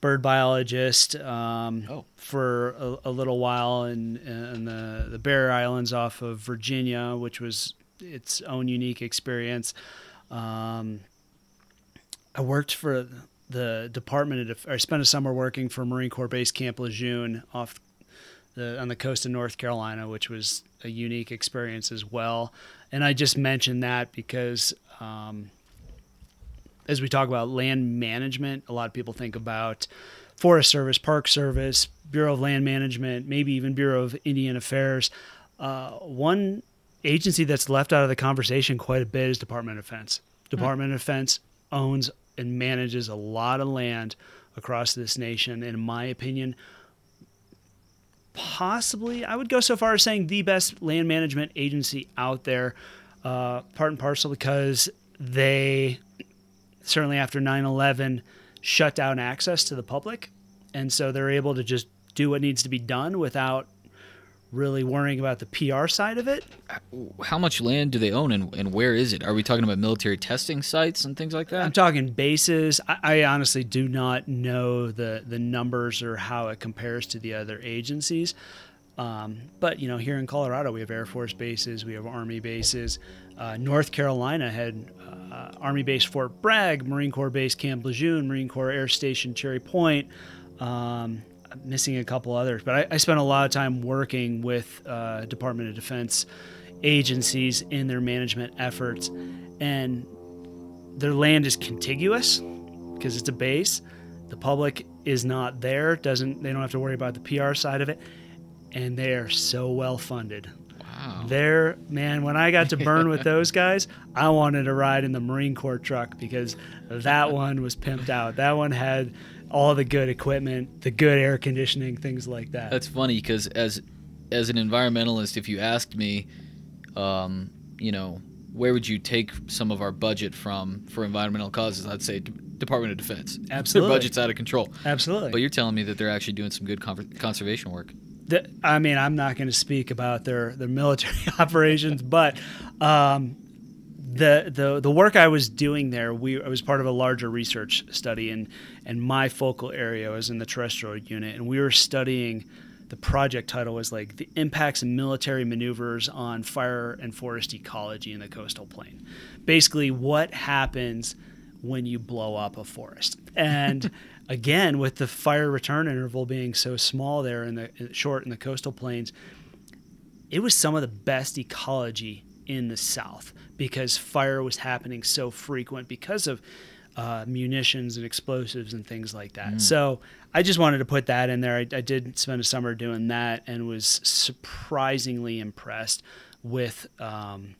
bird biologist um, Oh. for a, a little while in, in the the Barrier Islands off of Virginia, which was its own unique experience. Um, I worked for the Department of. I spent a summer working for Marine Corps Base Camp Lejeune off the on the coast of North Carolina, which was a unique experience as well. And I just mentioned that because um, as we talk about land management, a lot of people think about Forest Service, Park Service, Bureau of Land Management, maybe even Bureau of Indian Affairs. Uh, one agency that's left out of the conversation quite a bit is Department of Defense. Department of Defense owns and manages a lot of land across this nation, and in my opinion, possibly I would go so far as saying the best land management agency out there, uh, part and parcel because they certainly after 9/11 shut down access to the public, and so they're able to just do what needs to be done without really worrying about the PR side of it. how much land do they own and, and where is it? Are we talking about military testing sites and things like that? I'm talking bases. I, I honestly do not know the the numbers or how it compares to the other agencies. Um, but you know, here in Colorado, we have Air Force bases, we have Army bases. Uh, North Carolina had uh, Army Base Fort Bragg, Marine Corps Base Camp Lejeune, Marine Corps Air Station Cherry Point. Um, I'm missing a couple others, but I, I, spent a lot of time working with uh, Department of Defense agencies in their management efforts, and their land is contiguous because it's a base. The public is not there; doesn't they don't have to worry about the PR side of it, and they are so well funded. Wow. There, man, when I got to burn with those guys, I wanted to ride in the Marine Corps truck because that one was pimped out. That one had all the good equipment, the good air conditioning, things like that. That's funny because as as an environmentalist, if you asked me, um, you know, where would you take some of our budget from for environmental causes? I'd say D- Department of Defense. Absolutely, their budget's out of control. Absolutely. But you're telling me that they're actually doing some good con- conservation work. The, I mean, I'm not going to speak about their their military operations, but um, the the the work I was doing there, we I was part of a larger research study, and and my focal area was in the terrestrial unit, and we were studying. The project title was like the impacts of military maneuvers on fire and forest ecology in the coastal plain. Basically, what happens when you blow up a forest, and again with the fire return interval being so small there in the short in the coastal plains, it was some of the best ecology in the South because fire was happening so frequent because of uh, munitions and explosives and things like that. Mm. So I just wanted to put that in there. I, I, did spend a summer doing that and was surprisingly impressed with um,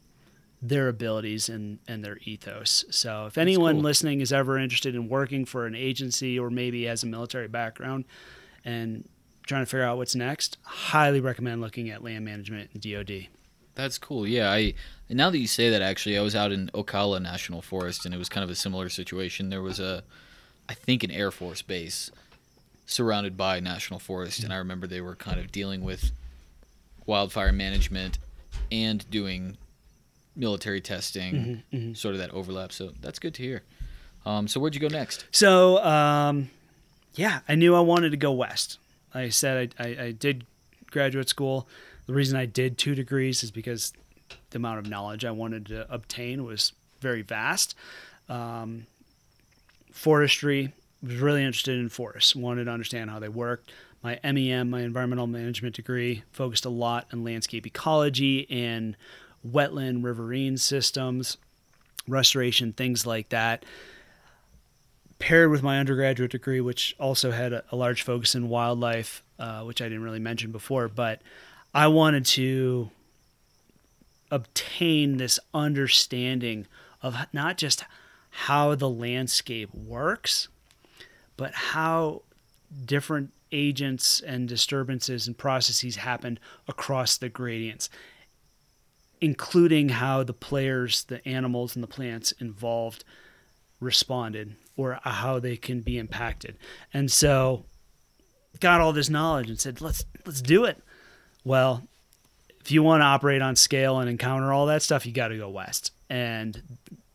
their abilities and, and their ethos. So if anyone cool. listening is ever interested in working for an agency or maybe has a military background and trying to figure out what's next, highly recommend looking at land management and DoD. That's cool. Yeah, I now that you say that, actually, I was out in Ocala National Forest, and it was kind of a similar situation. There was a, I think, an Air Force base surrounded by national forest, and I remember they were kind of dealing with wildfire management and doing military testing, mm-hmm, mm-hmm. sort of that overlap. So that's good to hear. Um, so where'd you go next? So um, yeah, I knew I wanted to go west. Like I said, I, I, I did graduate school the reason I did two degrees is because the amount of knowledge I wanted to obtain was very vast. Um, forestry was really interested in forests, wanted to understand how they worked. My MEM, my environmental management degree, focused a lot on landscape ecology and wetland riverine systems, restoration, things like that. Paired with my undergraduate degree, which also had a, a large focus in wildlife, uh, which I didn't really mention before, but I wanted to obtain this understanding of not just how the landscape works, but how different agents and disturbances and processes happen across the gradients, including how the players, the animals, and the plants involved responded or uh, how they can be impacted. And so got all this knowledge and said, let's let's do it. Well, if you want to operate on scale and encounter all that stuff, you got to go west. And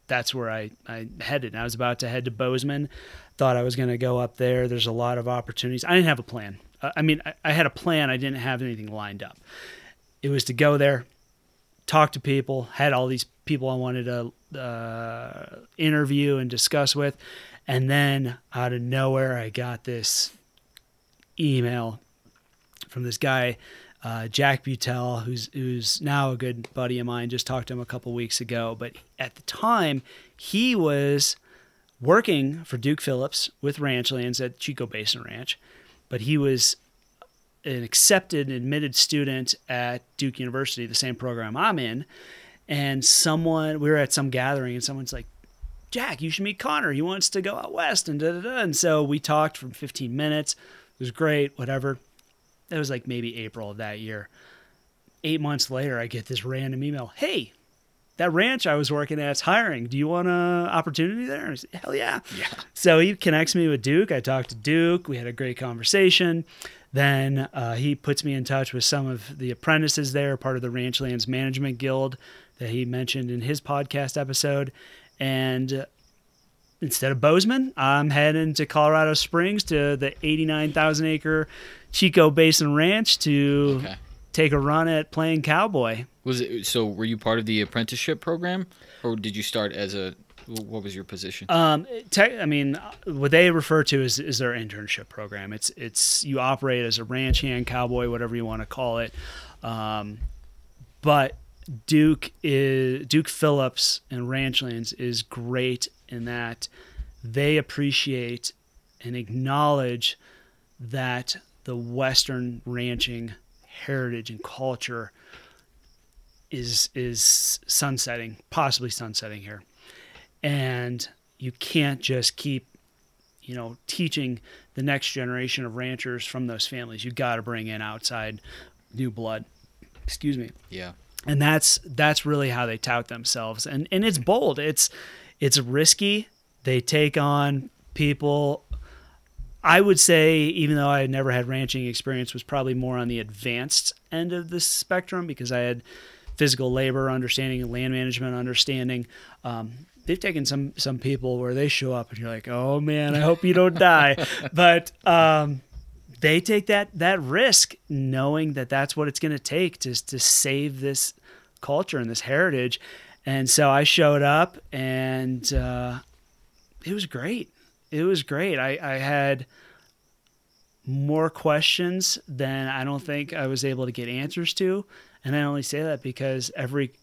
that's where I, I headed. I was about to head to Bozeman. Thought I was going to go up there. There's a lot of opportunities. I didn't have a plan. Uh, I mean, I, I had a plan. I didn't have anything lined up. It was to go there, talk to people, had all these people I wanted to uh, interview and discuss with. And then out of nowhere, I got this email from this guy uh, Jack Butel, who's who's now a good buddy of mine, just talked to him a couple weeks ago. But at the time, he was working for Duke Phillips with Ranchlands at Chico Basin Ranch, but he was an accepted and admitted student at Duke University, the same program I'm in. And someone, we were at some gathering, and someone's like, Jack, you should meet Connor. He wants to go out west, and da da da. And so we talked for 15 minutes. It was great, whatever. That was like maybe April of that year. Eight months later, I get this random email. Hey, that ranch I was working at is hiring. Do you want an opportunity there? I said, Hell yeah. Yeah. So he connects me with Duke. I talked to Duke. We had a great conversation. Then uh, he puts me in touch with some of the apprentices there, part of the Ranchlands Management Guild that he mentioned in his podcast episode. And instead of Bozeman, I'm heading to Colorado Springs to the 89,000 acre Chico Basin Ranch to okay. take a run at playing cowboy. Was it so? Were you part of the apprenticeship program, or did you start as a? What was your position? Um, te- I mean, what they refer to is, is their internship program. It's it's you operate as a ranch hand, cowboy, whatever you want to call it. Um, but Duke is Duke Phillips and Ranchlands is great in that they appreciate and acknowledge that the Western ranching heritage and culture is is sunsetting, possibly sunsetting here, and you can't just keep, you know, teaching the next generation of ranchers from those families. You got to bring in outside new blood. Excuse me. Yeah. And that's that's really how they tout themselves, and and it's bold. It's it's risky. They take on people I would say, even though I had never had ranching experience, was probably more on the advanced end of the spectrum because I had physical labor understanding, land management understanding. Um, they've taken some some people where they show up and you're like, oh man, I hope you don't die. But um, they take that that risk, knowing that that's what it's going to take to to save this culture and this heritage. And so I showed up, and uh, it was great it was great. I, I had more questions than I don't think I was able to get answers to. And I only say that because every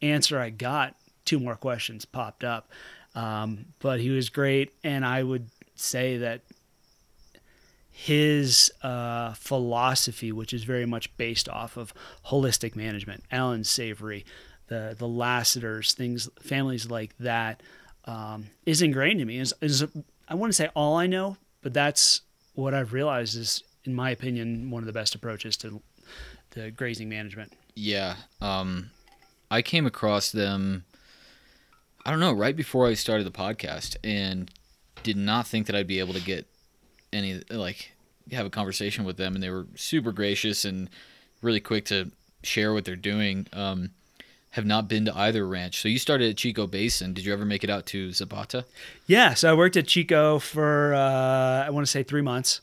answer I got, two more questions popped up. Um, but he was great. And I would say that his uh, philosophy, which is very much based off of holistic management, Allan Savory, the, the Lasaters, things, families like that, um, is ingrained in me. Is, is I wouldn't say all I know, but that's what I've realized is, in my opinion, one of the best approaches to the grazing management. Yeah, um, I came across them. I don't know, right before I started the podcast, and did not think that I'd be able to get any like have a conversation with them, and they were super gracious and really quick to share what they're doing. Um, have not been to either ranch. So you started at Chico Basin. Did you ever make it out to Zapata? Yeah, so I worked at Chico for uh, I want to say three months,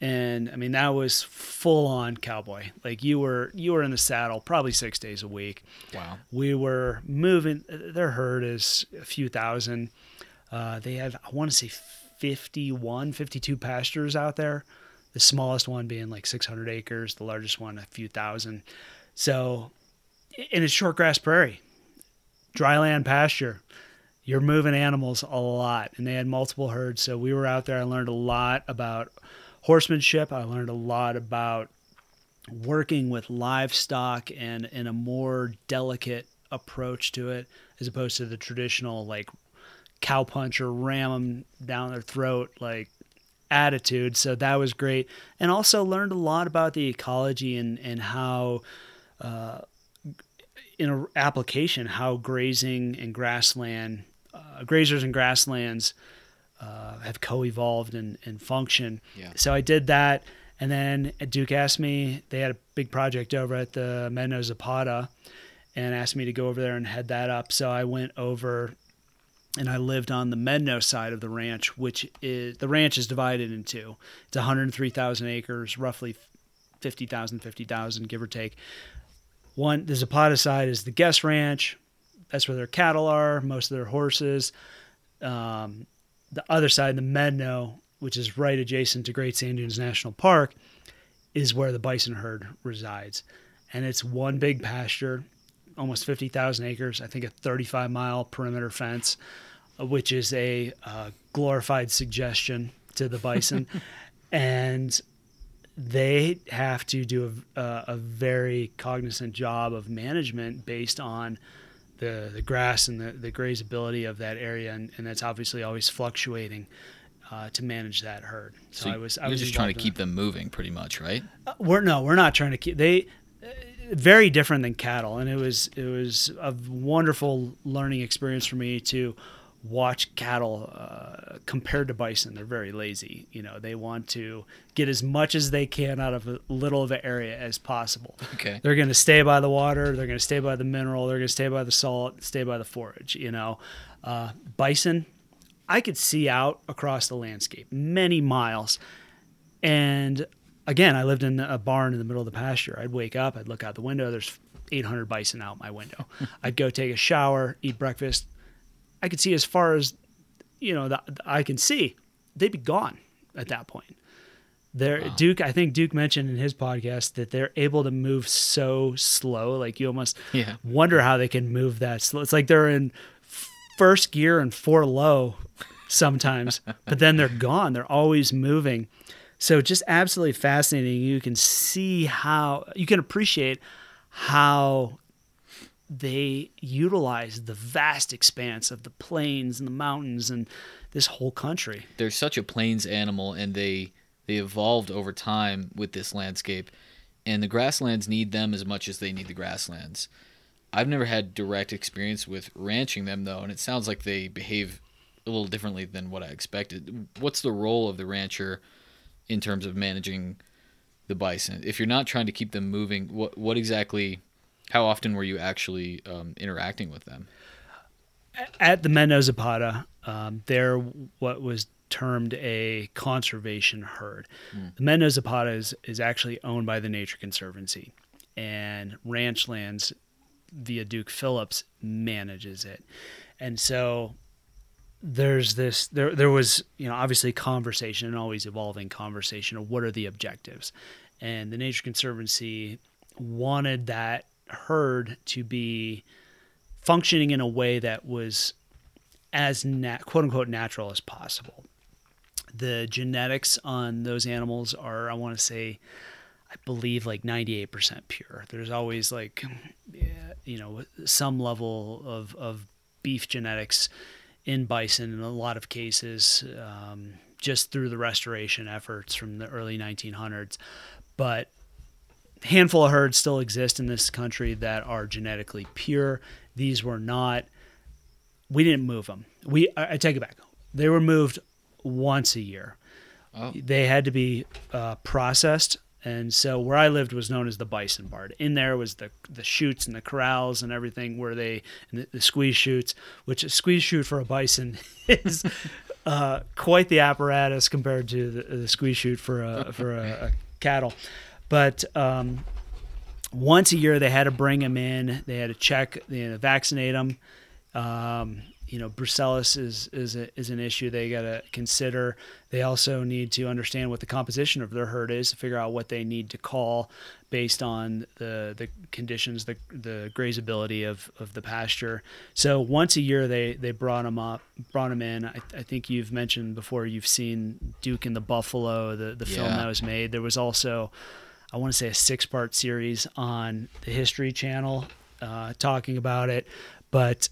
and I mean that was full on cowboy. Like you were you were in the saddle probably six days a week. Wow. We were moving. Their herd is a few thousand. Uh, they have I want to say 51, 52 pastures out there. The smallest one being like 600 acres. The largest one a few thousand. So in a short grass prairie, dry land pasture. You're moving animals a lot, and they had multiple herds. So we were out there. I learned a lot about horsemanship. I learned a lot about working with livestock and in a more delicate approach to it, as opposed to the traditional like cow punch or ram them down their throat like attitude. So that was great, and also learned a lot about the ecology and and how. Uh, in an application how grazing and grassland, uh, grazers and grasslands uh, have co-evolved and, and function. Yeah. So I did that, and then Duke asked me. They had a big project over at the Medano Zapata, and asked me to go over there and head that up. So I went over, and I lived on the Medno side of the ranch, which is the ranch is divided into. It's 103,000 acres, roughly 50,000, 50,000, give or take. One, the Zapata side is the guest ranch. That's where their cattle are, most of their horses. Um, the other side, the Medano, which is right adjacent to Great Sand Dunes National Park, is where the bison herd resides. And it's one big pasture, almost 50,000 acres, I think a 35 mile perimeter fence, uh, which is a uh, glorified suggestion to the bison. and they have to do a, a, a, very cognizant job of management based on the, the grass and the, the grazability of that area, and, and that's obviously always fluctuating uh, to manage that herd. So, so I was, I was just trying to keep them moving, pretty much, right? Uh, we're no, we're not trying to keep they. Very different than cattle, and it was it was a wonderful learning experience for me to watch cattle uh, compared to bison. They're very lazy. You know, they want to get as much as they can out of a little of an area as possible. Okay. They're going to stay by the water. They're going to stay by the mineral. They're going to stay by the salt. Stay by the forage. You know, uh, bison. I could see out across the landscape many miles, and again, I lived in a barn in the middle of the pasture. I'd wake up, I'd look out the window. There's 800 bison out my window. I'd go take a shower, eat breakfast. I could see as far as you know that I can see. They'd be gone at that point. There, wow. Duke. I think Duke mentioned in his podcast that they're able to move so slow. Like you almost yeah. wonder how they can move that slow. It's like they're in first gear and four low sometimes, but then they're gone. They're always moving. So just absolutely fascinating. You can see how you can appreciate how they utilize the vast expanse of the plains and the mountains and this whole country. They're such a plains animal and they they evolved over time with this landscape and the grasslands need them as much as they need the grasslands. I've never had direct experience with ranching them though and it sounds like they behave a little differently than what I expected. What's the role of the rancher in terms of managing the bison? If you're not trying to keep them moving, what what exactly? How often were you actually um, interacting with them? At the Medano Zapata, um, they're what was termed a conservation herd. Mm. The Medano Zapata is, is actually owned by the Nature Conservancy, and Ranchlands via Duke Phillips manages it. And so there's this there there was you know obviously conversation and always evolving conversation of what are the objectives and the nature conservancy wanted that herd to be functioning in a way that was as nat- quote unquote natural as possible the genetics on those animals are i want to say i believe like 98% pure there's always like you know some level of of beef genetics in bison in a lot of cases, um, just through the restoration efforts from the early 1900s. But handful of herds still exist in this country that are genetically pure. These were not. We didn't move them. We I take it back. They were moved once a year. Oh. They had to be uh, processed and so where I lived was known as the bison barn. In there was the the chutes and the corrals and everything where they the, the, squeeze chutes, which a squeeze chute for a bison is uh, quite the apparatus compared to the, the squeeze chute for a for a, a cattle. But um, once a year they had to bring them in. They had to check, they had to vaccinate them. Um, you know, brucellosis is is a, is an issue they got to consider. They also need to understand what the composition of their herd is to figure out what they need to call based on the the conditions, the the grazability of, of the pasture. So once a year they they brought them up, brought them in. I, I think you've mentioned before you've seen Duke and the Buffalo, the the film that was made. There was also I want to say a six part series on the History Channel uh, talking about it, but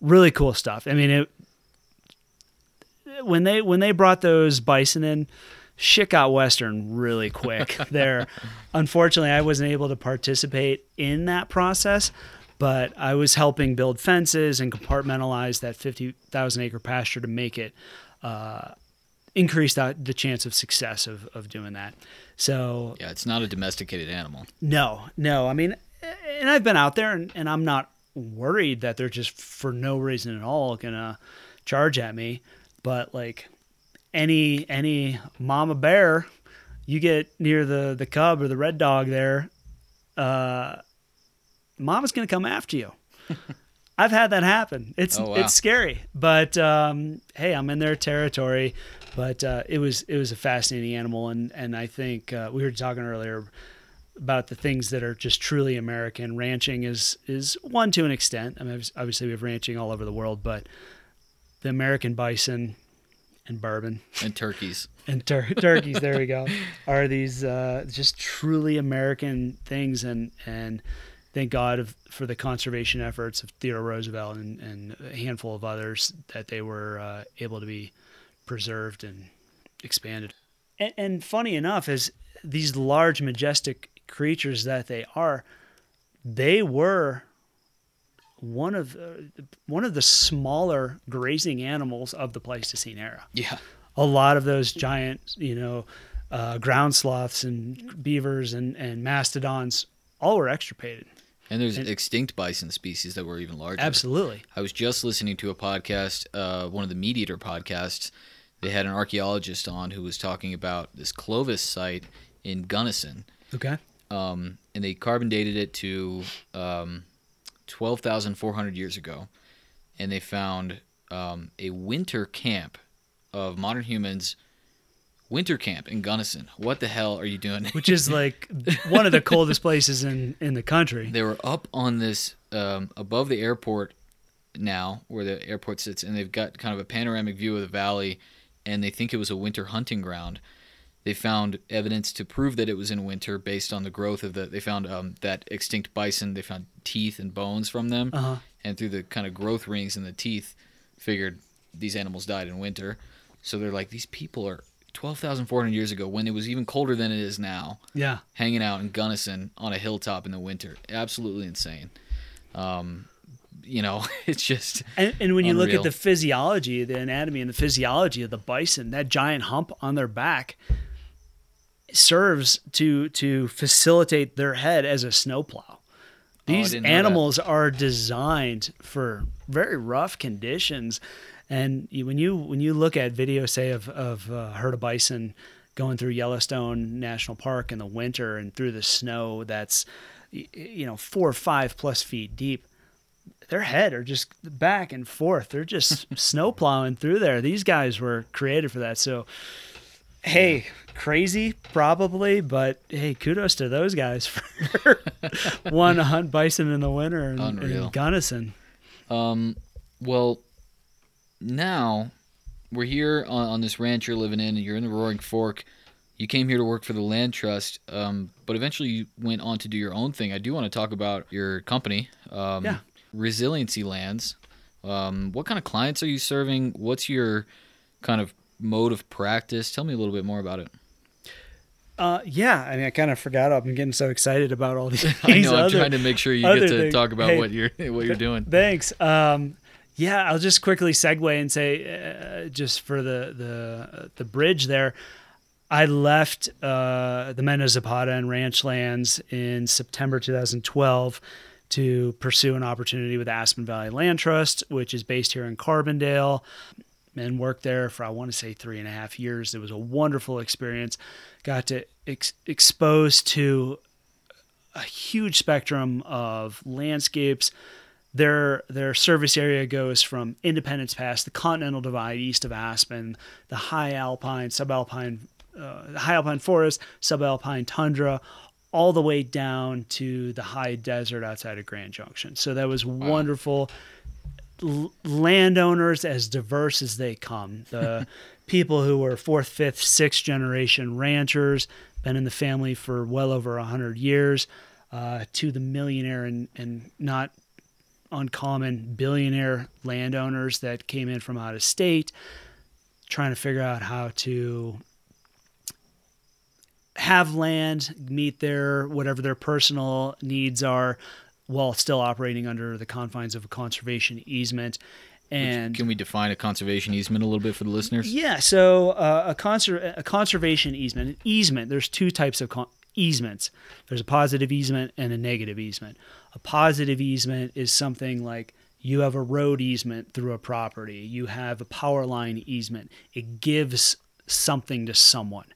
really cool stuff. I mean, it, when they when they brought those bison in, shit got western really quick. there, unfortunately, I wasn't able to participate in that process, but I was helping build fences and compartmentalize that fifty thousand acre pasture to make it. Uh, increase that, the chance of success of, of doing that. So yeah, it's not a domesticated animal. No, no. I mean, and I've been out there, and, and I'm not worried that they're just for no reason at all gonna charge at me. But like any any mama bear, you get near the the cub or the red dog there, uh, mama's gonna come after you. I've had that happen. It's oh, wow. it's scary, but um, hey, I'm in their territory. But uh, it was it was a fascinating animal, and and I think uh, we were talking earlier about the things that are just truly American. Ranching is is one to an extent. I mean, obviously we have ranching all over the world, but the American bison and bourbon and turkeys and tur- turkeys. There we go. Are these uh, just truly American things? And and thank God of, for the conservation efforts of Theodore Roosevelt and, and a handful of others that they were uh, able to be preserved and expanded. And, and funny enough, as these large, majestic creatures that they are, they were one of uh, one of the smaller grazing animals of the Pleistocene era. Yeah, a lot of those giant, you know, uh, ground sloths and beavers and and mastodons all were extirpated. And there's and, extinct bison species that were even larger. Absolutely. I was just listening to a podcast, uh, one of the MeatEater podcasts, they had an archaeologist on who was talking about this Clovis site in Gunnison, Okay. um, and they carbon dated it to um, 12,400 years ago, and they found um, a winter camp of modern humans. Winter camp in Gunnison. What the hell are you doing? Which is like one of the coldest places in in the country. they were up on this um, above the airport now where the airport sits and they've got kind of a panoramic view of the valley and they think it was a winter hunting ground they found evidence to prove that it was in winter based on the growth of the they found um, that extinct bison they found teeth and bones from them Uh-huh. and through the kind of growth rings in the teeth figured these animals died in winter so they're like these people are 12,400 years ago when it was even colder than it is now Yeah. hanging out in Gunnison on a hilltop in the winter. Absolutely insane. Um, you know, it's just And, and when you look at the physiology, the anatomy and the physiology of the bison, that giant hump on their back serves to to facilitate their head as a snowplow. Oh, These didn't know that. animals are designed for very rough conditions, and when you when you look at video, say of of a herd of bison going through Yellowstone National Park in the winter and through the snow that's you know four or five plus feet deep their head are just back and forth. They're just snow plowing through there. These guys were created for that. So, hey, crazy probably, but hey, kudos to those guys for one to hunt bison in the winter in, in Gunnison. um, well, now we're here on, on this ranch you're living in, and you're in the Roaring Fork. You came here to work for the Land Trust, um, but eventually you went on to do your own thing. I do want to talk about your company, um, Yeah. Resiliency Lands. Um, what kind of clients are you serving? What's your kind of mode of practice? Tell me a little bit more about it. Uh, yeah, I mean, I kind of forgot. I'm getting so excited about all these. I know. I'm other- trying to make sure you get to things. talk about Hey, what you're what you're doing. Thanks. Um, yeah, I'll just quickly segue and say, uh, just for the the the bridge there, I left uh, the Medano Zapata and ranch lands in September 2012 to pursue an opportunity with Aspen Valley Land Trust, which is based here in Carbondale, and worked there for I want to say three and a half years. It was a wonderful experience. Got to ex- to a huge spectrum of landscapes. Their their service area goes from Independence Pass, the Continental Divide east of Aspen, the high alpine, subalpine, uh, high alpine forest, subalpine tundra, all the way down to the high desert outside of Grand Junction. So that was wonderful. L- landowners as diverse as they come. The people who were fourth, fifth, sixth generation ranchers, been in the family for well over a hundred years, uh, to the millionaire and, and not uncommon billionaire landowners that came in from out of state, trying to figure out how to have land meet their whatever their personal needs are while still operating under the confines of a conservation easement and Can we define a conservation easement a little bit for the listeners? yeah, so uh, a, conser- a conservation easement, an easement, there's two types of con- easements. There's a positive easement and a negative easement. A positive easement is something like you have a road easement through a property, you have a power line easement. It gives something to someone.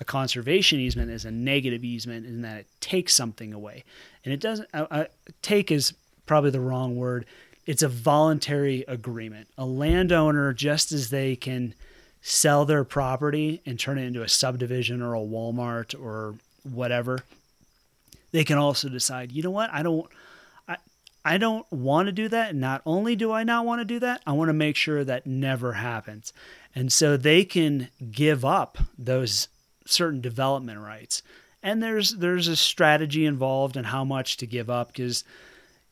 A conservation easement is a negative easement in that it takes something away. And it doesn't, uh, uh, take is probably the wrong word. It's a voluntary agreement. A landowner, just as they can sell their property and turn it into a subdivision or a Walmart or whatever, they can also decide, you know what, I don't I I don't want to do that. Not only do I not want to do that, I want to make sure that never happens. And so they can give up those certain development rights. And there's there's a strategy involved in how much to give up because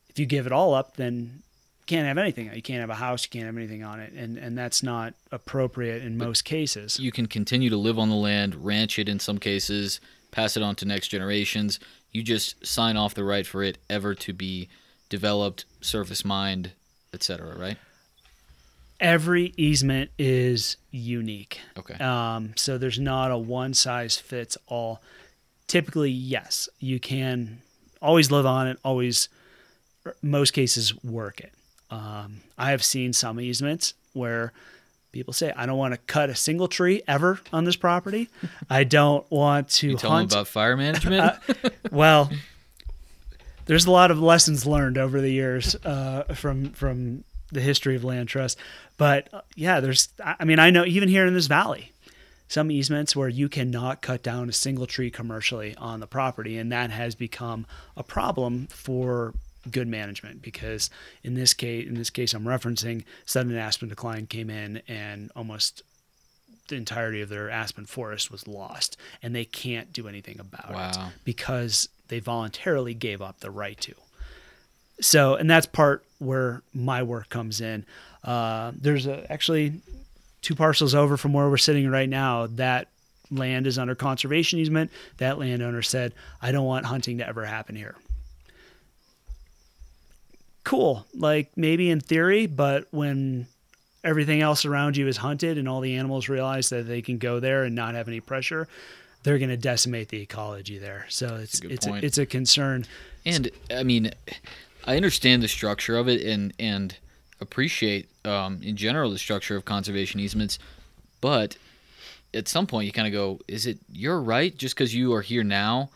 if you give it all up, then you can't have anything. You can't have a house. You can't have anything on it, and and that's not appropriate in most cases. You can continue to live on the land, ranch it in some cases, pass it on to next generations. You just sign off the right for it ever to be developed, surface mined, etc. Right? Every easement is unique. Okay. Um, so there's not a one size fits all. Typically, yes, you can always live on it, always, er, most cases, work it. Um, I have seen some easements where people say I don't want to cut a single tree ever on this property. I don't want to You tell them about fire management. well, there's a lot of lessons learned over the years uh, from from the history of land trust. But uh, yeah, there's. I I mean, I know even here in this valley, some easements where you cannot cut down a single tree commercially on the property, and that has become a problem for good management because in this case, in this case, I'm referencing sudden aspen decline came in and almost the entirety of their aspen forest was lost, and they can't do anything about it because they voluntarily gave up the right to. So, and that's part where my work comes in. Uh, there's a, actually two parcels over from where we're sitting right now. That land is under conservation easement. That landowner said, I don't want hunting to ever happen here. Cool. Like maybe in theory, but when everything else around you is hunted and all the animals realize that they can go there and not have any pressure, they're going to decimate the ecology there. So it's a it's a, it's a concern. And I mean, I understand the structure of it and and appreciate um, in general the structure of conservation easements, but at some point you kind of go, is it your right just because you are here now?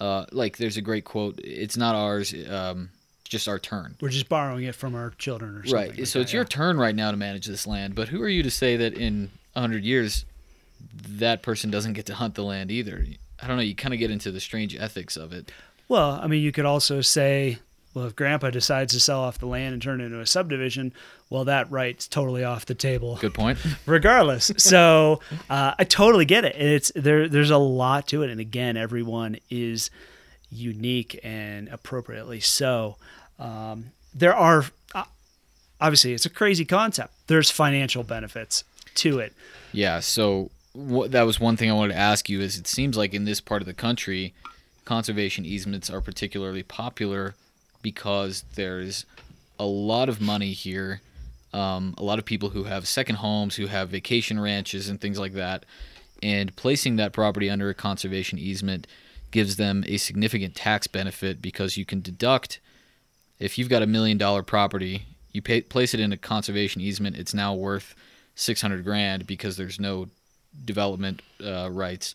Uh, like there's a great quote, it's not ours, um, just our turn. We're just borrowing it from our children or something. Right. like so that, it's your turn right now to manage this land, but who are you to say that in 100 years that person doesn't get to hunt the land either? I don't know. You kind of get into the strange ethics of it. Well, I mean, you could also say, well, if Grandpa decides to sell off the land and turn it into a subdivision, well, that right's totally off the table, Good point. regardless. so uh, I totally get it. It's there. There's a lot to it, and again, everyone is unique and appropriately so. Um, there are uh, obviously it's a crazy concept. There's financial benefits to it. Yeah, so that was one thing I wanted to ask you is it seems like in this part of the country, conservation easements are particularly popular because there's a lot of money here, um, a lot of people who have second homes, who have vacation ranches and things like that, and placing that property under a conservation easement gives them a significant tax benefit because you can deduct if you've got a million dollar property, you pay, place it in a conservation easement, it's now worth 600 grand because there's no development uh, rights.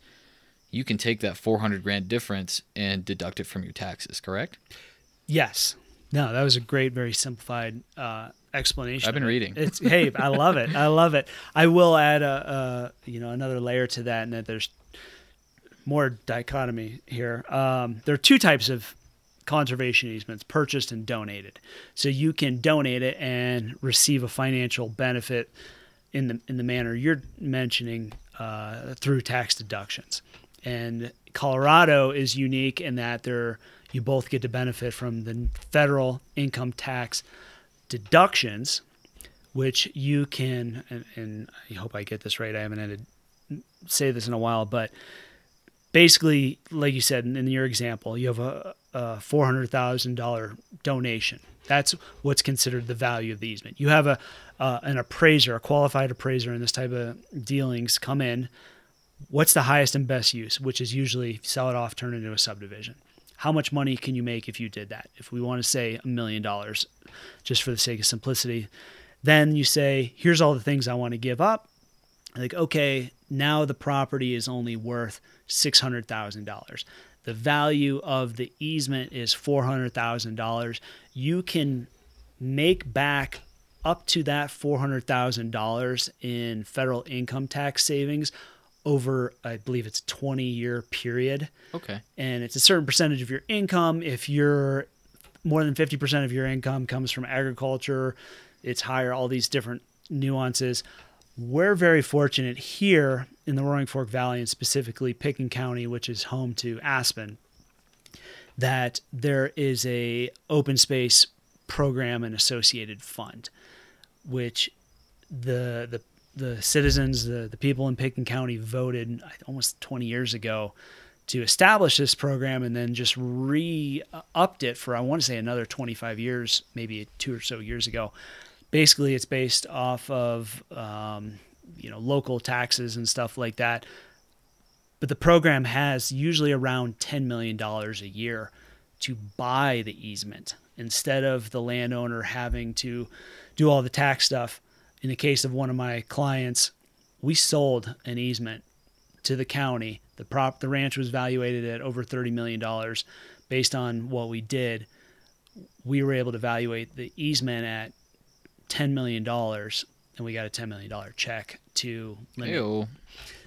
You can take that 400 grand difference and deduct it from your taxes, correct? Yes. No, that was a great, very simplified uh, explanation. I've been reading. It's hey, I love it. I love it. I will add a, a you know another layer to that, and that there's more dichotomy here. Um, there are two types of conservation easements: purchased and donated. So you can donate it and receive a financial benefit in the in the manner you're mentioning uh, through tax deductions. And Colorado is unique in that there you both get to benefit from the federal income tax deductions, which you can and, and I hope I get this right. I haven't had to say this in a while, but basically, like you said in, your example, you have a, a four hundred thousand dollar donation. That's what's considered the value of the easement. You have a uh, an appraiser, a qualified appraiser in this type of dealings come in. What's the highest and best use? Which is usually sell it off, turn it into a subdivision. How much money can you make if you did that? If we want to say a million dollars, just for the sake of simplicity, then you say, here's all the things I want to give up. Like okay now the property is only worth $600000 the value of the easement is $400000 you can make back up to that $400000 in federal income tax savings over i believe it's 20 year period Okay. and it's a certain percentage of your income. If you're more than 50% of your income comes from agriculture, it's higher, all these different nuances. We're very fortunate here in the Roaring Fork Valley and specifically Pitkin County, which is home to Aspen, that there is a open space program and associated fund, which the the the citizens, the, the people in Pitkin County voted almost 20 years ago to establish this program and then just re upped it for I want to say another 25 years, maybe two or so years ago. Basically, it's based off of um, you know local taxes and stuff like that. But the program has usually around 10 million dollars a year to buy the easement instead of the landowner having to do all the tax stuff. In the case of one of my clients, we sold an easement to the county. The prop the ranch was valuated at over thirty million dollars based on what we did. We were able to evaluate the easement at ten million dollars and we got a ten million dollar check to limit. Ew.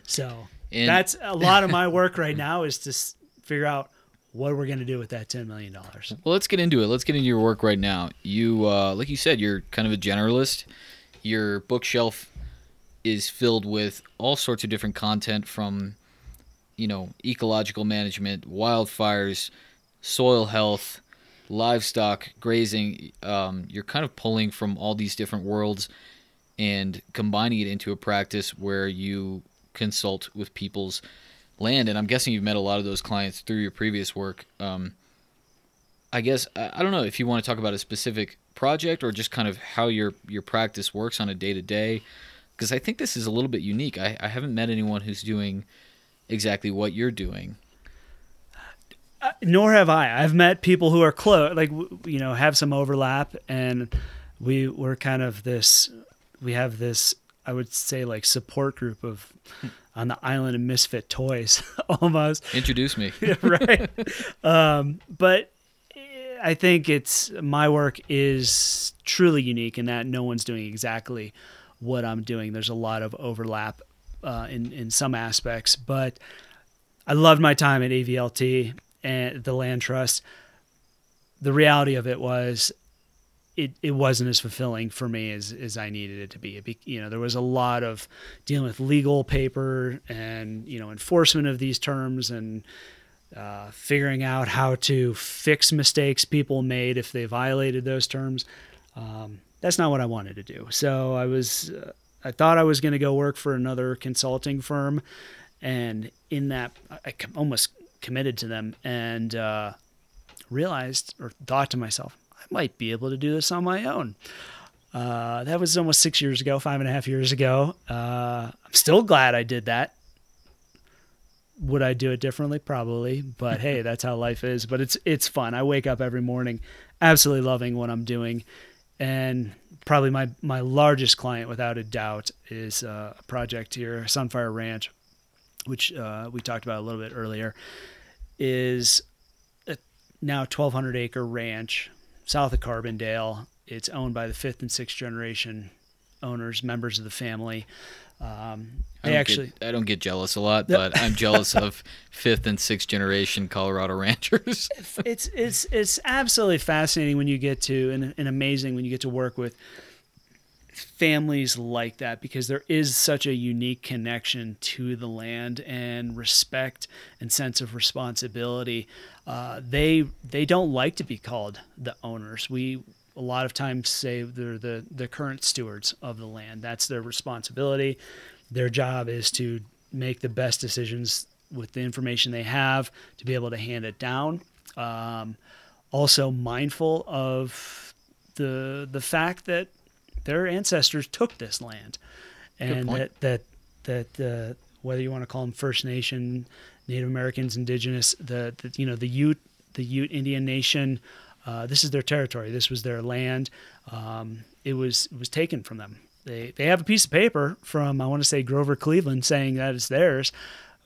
So And- that's a lot of my work right now is to s- figure out what we're going to do with that ten million dollars. Well, let's get into it. Let's get into your work right now. You, uh, like you said, you're kind of a generalist. Your bookshelf is filled with all sorts of different content from, you know, ecological management, wildfires, soil health, livestock, grazing. Um, you're kind of pulling from all these different worlds and combining it into a practice where you consult with people's land. And I'm guessing you've met a lot of those clients through your previous work. Um, I guess I don't know if you want to talk about a specific project or just kind of how your your practice works on a day to day, because I think this is a little bit unique. I, I haven't met anyone who's doing exactly what you're doing. nor have I. I've met people who are close, like you know, have some overlap, and we we're kind of this. We have this, I would say, like support group of on the island of misfit toys, almost. Introduce me. right. Um, but I think it's my work is truly unique in that no one's doing exactly what I'm doing. There's a lot of overlap uh, in in some aspects, but I loved my time at AVLT and the Land Trust. The reality of it was, it, it wasn't as fulfilling for me as, as I needed it to be. It be. You know, there was a lot of dealing with legal paper and you know enforcement of these terms and uh, figuring out how to fix mistakes people made if they violated those terms. Um, that's not what I wanted to do. So I was, uh, I thought I was going to go work for another consulting firm, and in that, I almost committed to them and uh, realized or thought to myself, I might be able to do this on my own. Uh, that was almost six years ago, five and a half years ago. Uh, I'm still glad I did that would I do it differently? Probably, but hey, that's how life is. But it's it's fun. I wake up every morning, absolutely loving what I'm doing, and probably my my largest client, without a doubt, is uh, a project here, Sunfire Ranch, which uh, we talked about a little bit earlier, is a now 1,200 acre ranch south of Carbondale. It's owned by the fifth and sixth generation owners, members of the family. Um, I actually. get, I don't get jealous a lot, but I'm jealous of fifth and sixth generation Colorado ranchers. it's it's it's absolutely fascinating when you get to and, and amazing when you get to work with families like that because there is such a unique connection to the land and respect and sense of responsibility. Uh, they they don't like to be called the owners. We a lot of times say they're the the current stewards of the land. That's their responsibility. Their job is to make the best decisions with the information they have to be able to hand it down. Um, also mindful of the the fact that their ancestors took this land, and that that that uh, whether you want to call them First Nation, Native Americans, Indigenous, the, the you know the Ute the Ute Indian Nation, uh, this is their territory. This was their land. Um, it was it was taken from them. They they have a piece of paper from I want to say Grover Cleveland saying that it's theirs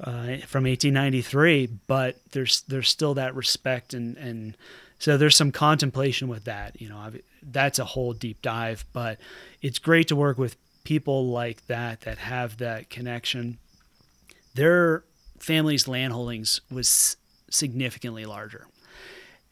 uh, from 1893, but there's there's still that respect and and so there's some contemplation with that. You know, I've, that's a whole deep dive, but it's great to work with people like that that have that connection. Their family's land holdings was significantly larger,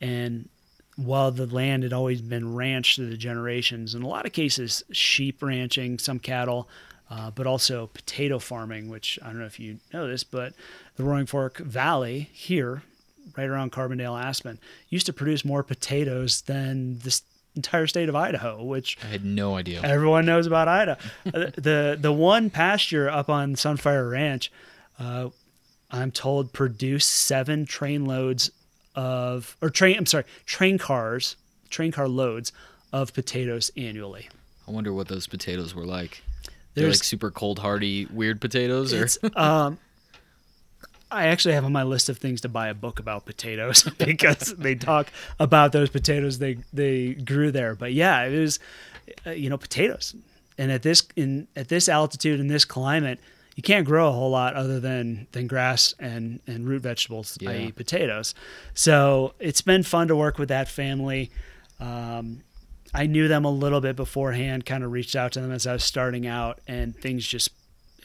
and while the land had always been ranched through the generations, in a lot of cases, sheep ranching, some cattle, uh, but also potato farming, which I don't know if you know this, but the Roaring Fork Valley here, right around Carbondale Aspen, used to produce more potatoes than this entire state of Idaho, which I had no idea. everyone knows about Idaho. Uh, the the one pasture up on Sunfire Ranch, uh, I'm told produced seven train loads of or train I'm sorry train cars train car loads of potatoes annually. I wonder what those potatoes were like. They're like super cold hardy weird potatoes, or um, I actually have on my list of things to buy a book about potatoes because they talk about those potatoes they they grew there. But yeah, it was uh, you know potatoes. and at this in at this altitude in this climate, you can't grow a whole lot other than than grass and and root vegetables, Yeah. i.e., potatoes. So it's been fun to work with that family. Um, I knew them a little bit beforehand. Kind of reached out to them as I was starting out, and things just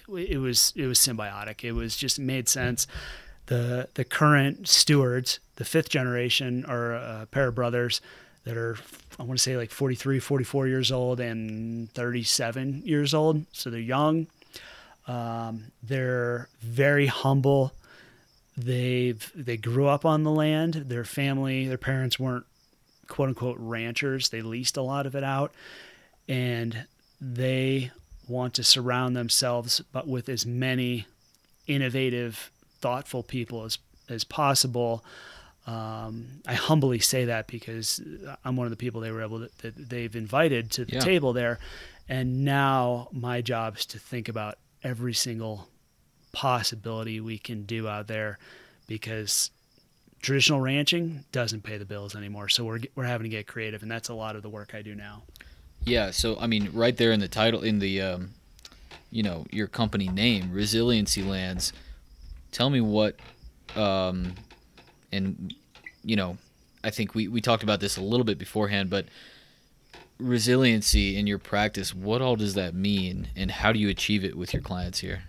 it was it was symbiotic. It was just made sense. The the current stewards, the fifth generation, are a pair of brothers that are I want to say like 43, 44 years old and 37 years old. So they're young. Um, they're very humble. They've they grew up on the land. Their family, their parents weren't quote unquote ranchers. They leased a lot of it out, and they want to surround themselves, but with as many innovative, thoughtful people as as possible. Um, I humbly say that because I'm one of the people they were able to, that they've invited to the Yeah. table there, and now my job is to think about every single possibility we can do out there, because traditional ranching doesn't pay the bills anymore. So we're we're having to get creative, and that's a lot of the work I do now. Yeah, so I mean, right there in the title, in the, um, you know, your company name, Resiliency Lands. Tell me what, um, and you know, I think we we talked about this a little bit beforehand, but resiliency in your practice, what all does that mean, and how do you achieve it with your clients here?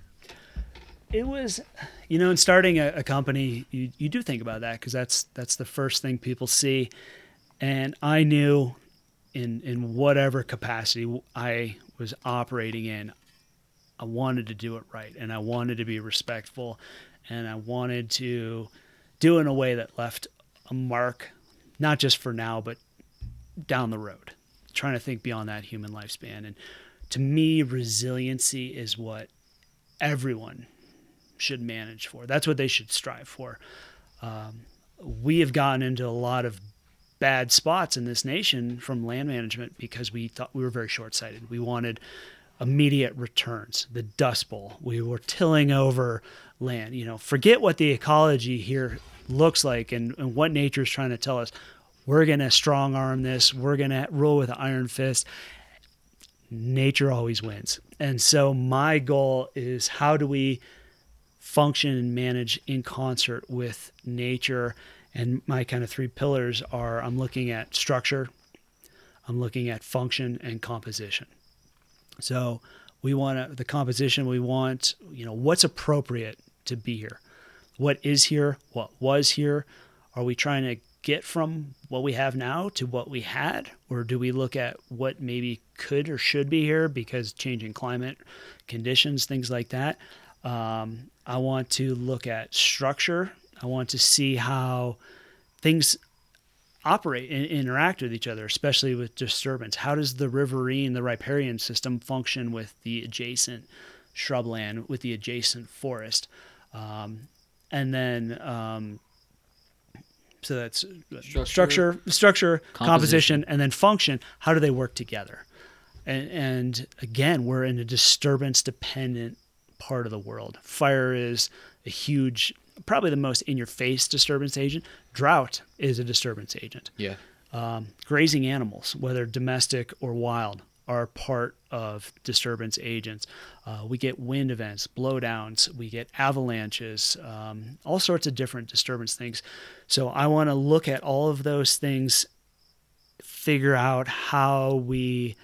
It was, you know, in starting a, a company, you, you do think about that because that's that's the first thing people see, and I knew, in in whatever capacity I was operating in, I wanted to do it right, and I wanted to be respectful, and I wanted to do it in a way that left a mark, not just for now, but down the road. Trying to think beyond that human lifespan, and to me, resiliency is what everyone should manage for. That's what they should strive for. Um, we have gotten into a lot of bad spots in this nation from land management because we thought we were very short sighted. We wanted immediate returns, the Dust Bowl. We were tilling over land. You know, forget what the ecology here looks like and, and what nature is trying to tell us. We're going to strong arm this. We're going to rule with an iron fist nature always wins. And so my goal is how do we function and manage in concert with nature? And my kind of three pillars are I'm looking at structure, I'm looking at function and composition. So we want to, the composition we want, you know, what's appropriate to be here? What is here? What was here? Are we trying to get from what we have now to what we had? Or do we look at what maybe could or should be here because changing climate conditions, things like that? Um, I want to look at structure. I want to see how things operate and interact with each other, especially with disturbance. How does the riverine, the riparian system function with the adjacent shrubland, with the adjacent forest? Um, and then, um, so that's Structure. structure, structure, Composition. composition, and then function. How do they work together? And, and again, we're in a disturbance dependent part of the world. Fire is a huge, probably the most in your face disturbance agent. Drought is a disturbance agent. Yeah. Um, grazing animals, whether domestic or wild, are part of disturbance agents. Uh, we get wind events, blowdowns, we get avalanches, um, all sorts of different disturbance things. So I want to look at all of those things, figure out how we,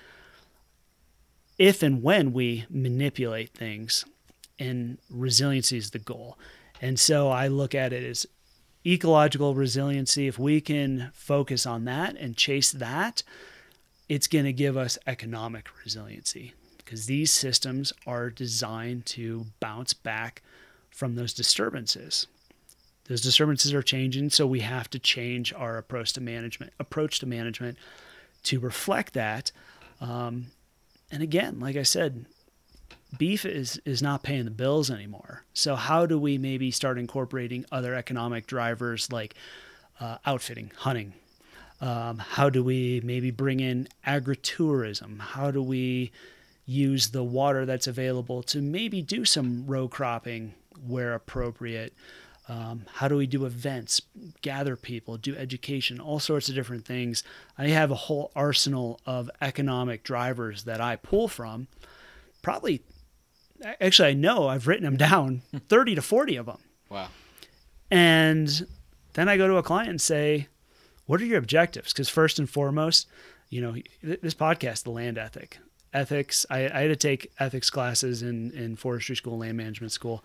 if and when we manipulate things, and resiliency is the goal. And so I look at it as ecological resiliency. If we can focus on that and chase that, it's going to give us economic resiliency because these systems are designed to bounce back from those disturbances. Those disturbances are changing, so we have to change our approach to management. Approach to management to reflect that. Um, and again, like I said, beef is is not paying the bills anymore. So how do we maybe start incorporating other economic drivers like uh, outfitting, hunting? Um, how do we maybe bring in agritourism? How do we use the water that's available to maybe do some row cropping where appropriate? Um, how do we do events, gather people, do education, all sorts of different things. I have a whole arsenal of economic drivers that I pull from. Probably, actually, I know I've written them down 30 to 40 of them. Wow. And then I go to a client and say, What are your objectives? Because, first and foremost, you know, this podcast, The Land Ethic, ethics, I, I had to take ethics classes in, in forestry school, land management school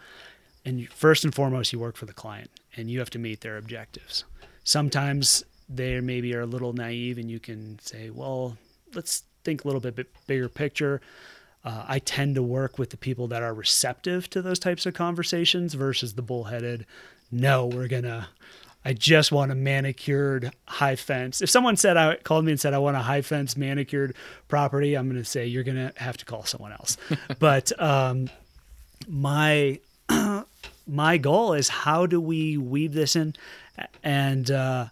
and first and foremost, you work for the client and you have to meet their objectives. Sometimes they maybe are a little naive and you can say, well, let's think a little bit bigger picture. Uh, I tend to work with the people that are receptive to those types of conversations versus the bullheaded, no, we're going to, I just want a manicured high fence. If someone said I called me and said I want a high fence manicured property, I'm going to say you're going to have to call someone else. but um, my my goal is how do we weave this in and uh,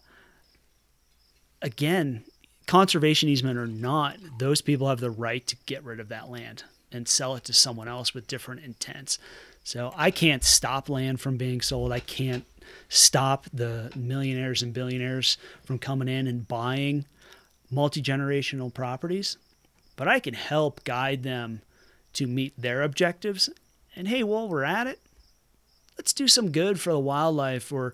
again conservation easement or not those people have the right to get rid of that land and sell it to someone else with different intents so i can't stop land from being sold i can't stop the millionaires and billionaires from coming in and buying multi-generational properties but i can help guide them to meet their objectives and hey while we're at it let's do some good for the wildlife or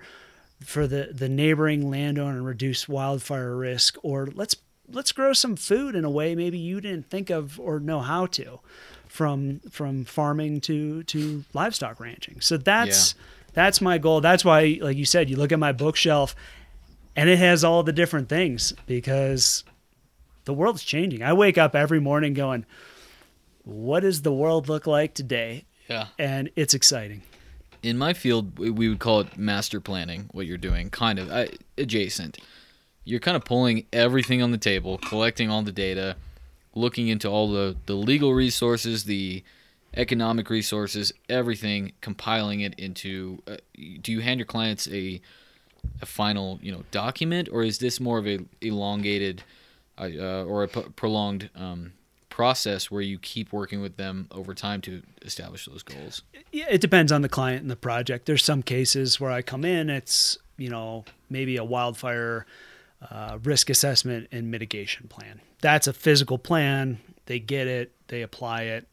for the, the neighboring landowner and reduce wildfire risk or let's let's grow some food in a way maybe you didn't think of or know how to from from farming to to livestock ranching so that's yeah. That's my goal that's why like you said you look at my bookshelf and it has all the different things because the world's changing i wake up every morning going what does the world look like today yeah and it's exciting in my field, we would call it master planning. What you're doing, kind of uh, adjacent. You're kind of pulling everything on the table, collecting all the data, looking into all the the legal resources, the economic resources, everything, compiling it into. Uh, do you hand your clients a a final, you know, document, or is this more of a elongated uh, uh or a p- prolonged um, process where you keep working with them over time to establish those goals? Yeah, it depends on the client and the project. There's some cases where I come in, it's, you know, maybe a wildfire uh, risk assessment and mitigation plan. That's a physical plan. They get it, they apply it.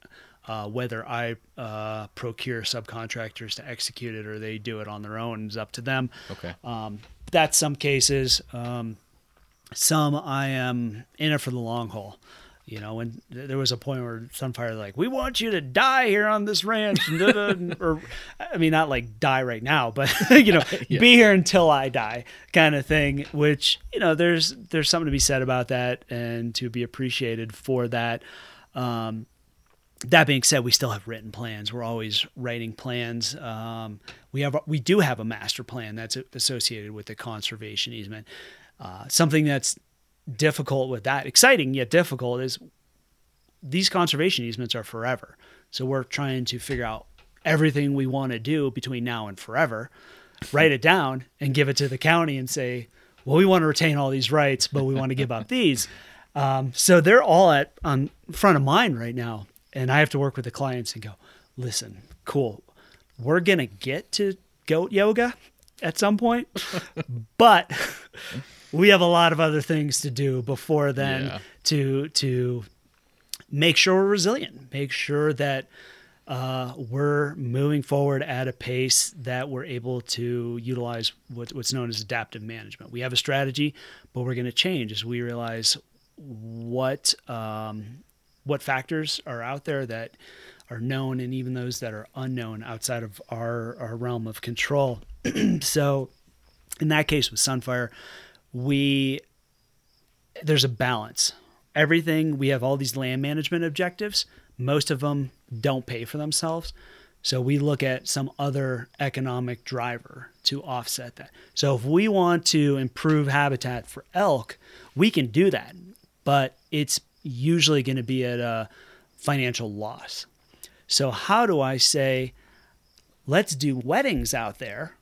Uh, whether I uh, procure subcontractors to execute it or they do it on their own is up to them. Okay. Um, that's some cases. Um, some I am in it for the long haul. You know, and there was a point where Sunfire like, "We want you to die here on this ranch," or I mean, not like die right now, but you know, yeah. be here until I die, kind of thing. Which you know, there's there's something to be said about that, and to be appreciated for that. Um, that being said, we still have written plans. We're always writing plans. Um, we have we do have a master plan that's associated with the conservation easement. Uh, something that's difficult with that, exciting yet difficult, is these conservation easements are forever. So we're trying to figure out everything we want to do between now and forever, write it down, and give it to the county and say, well, we want to retain all these rights, but we want to give up these. Um, so they're all at on front of mind right now, and I have to work with the clients and go, listen, cool, we're gonna get to goat yoga at some point, but we have a lot of other things to do before then yeah. to to make sure we're resilient, make sure that uh, we're moving forward at a pace that we're able to utilize what, what's known as adaptive management. We have a strategy, but we're going to change as we realize what um, what factors are out there that are known and even those that are unknown outside of our, our realm of control. so in that case with Sunfire, we there's a balance. Everything we have all these land management objectives. Most of them don't pay for themselves. So we look at some other economic driver to offset that. So if we want to improve habitat for elk, we can do that, but it's usually going to be at a financial loss. So how do I say let's do weddings out there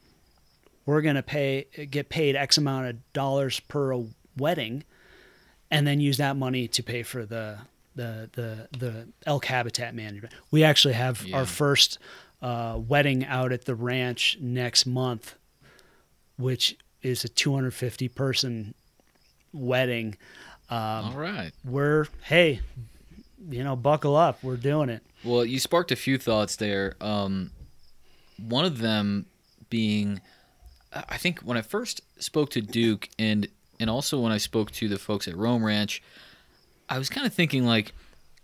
we're going to pay get paid X amount of dollars per a wedding, and then use that money to pay for the the the the elk habitat management. We actually have yeah. our first uh, wedding out at the ranch next month, which is a 250 person wedding. Um, All right. We're hey, you know, buckle up. We're doing it. Well, you sparked a few thoughts there. Um, one of them being, I think when I first spoke to Duke and and also when I spoke to the folks at Rome Ranch, I was kind of thinking like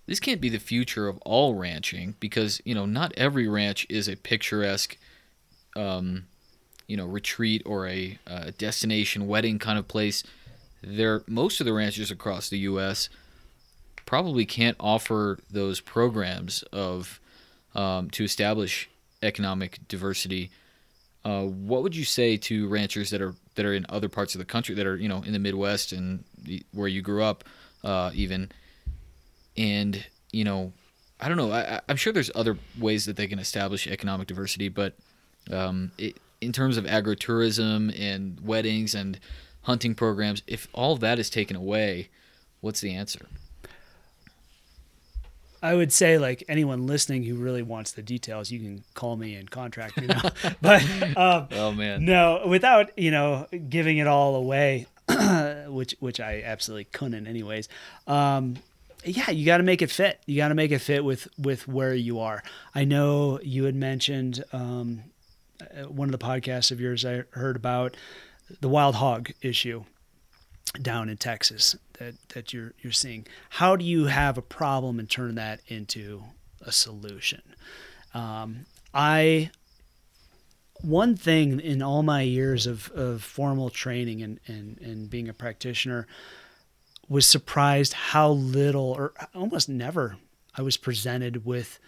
this can't be the future of all ranching because you know not every ranch is a picturesque, um, you know, retreat or a uh, destination wedding kind of place. There, most of the ranches across the U.S. probably can't offer those programs of um, to establish economic diversity. Uh, what would you say to ranchers that are that are in other parts of the country that are you know in the Midwest and the, where you grew up, uh, even, and you know, I don't know. I, I'm sure there's other ways that they can establish economic diversity, but um, it, in terms of agritourism and weddings and hunting programs, if all of that is taken away, what's the answer? I would say like anyone listening who really wants the details, you can call me and contract me now. but um, oh man, no, without you know giving it all away, which which I absolutely couldn't anyways. Um, yeah, you got to make it fit. You got to make it fit with with where you are. I know you had mentioned um, uh, one of the podcasts of yours I heard about the wild hog issue down in Texas that that you're you're seeing. How do you have a problem and turn that into a solution? Um, I one thing in all my years of, of formal training and, and, and being a practitioner was surprised how little or almost never I was presented with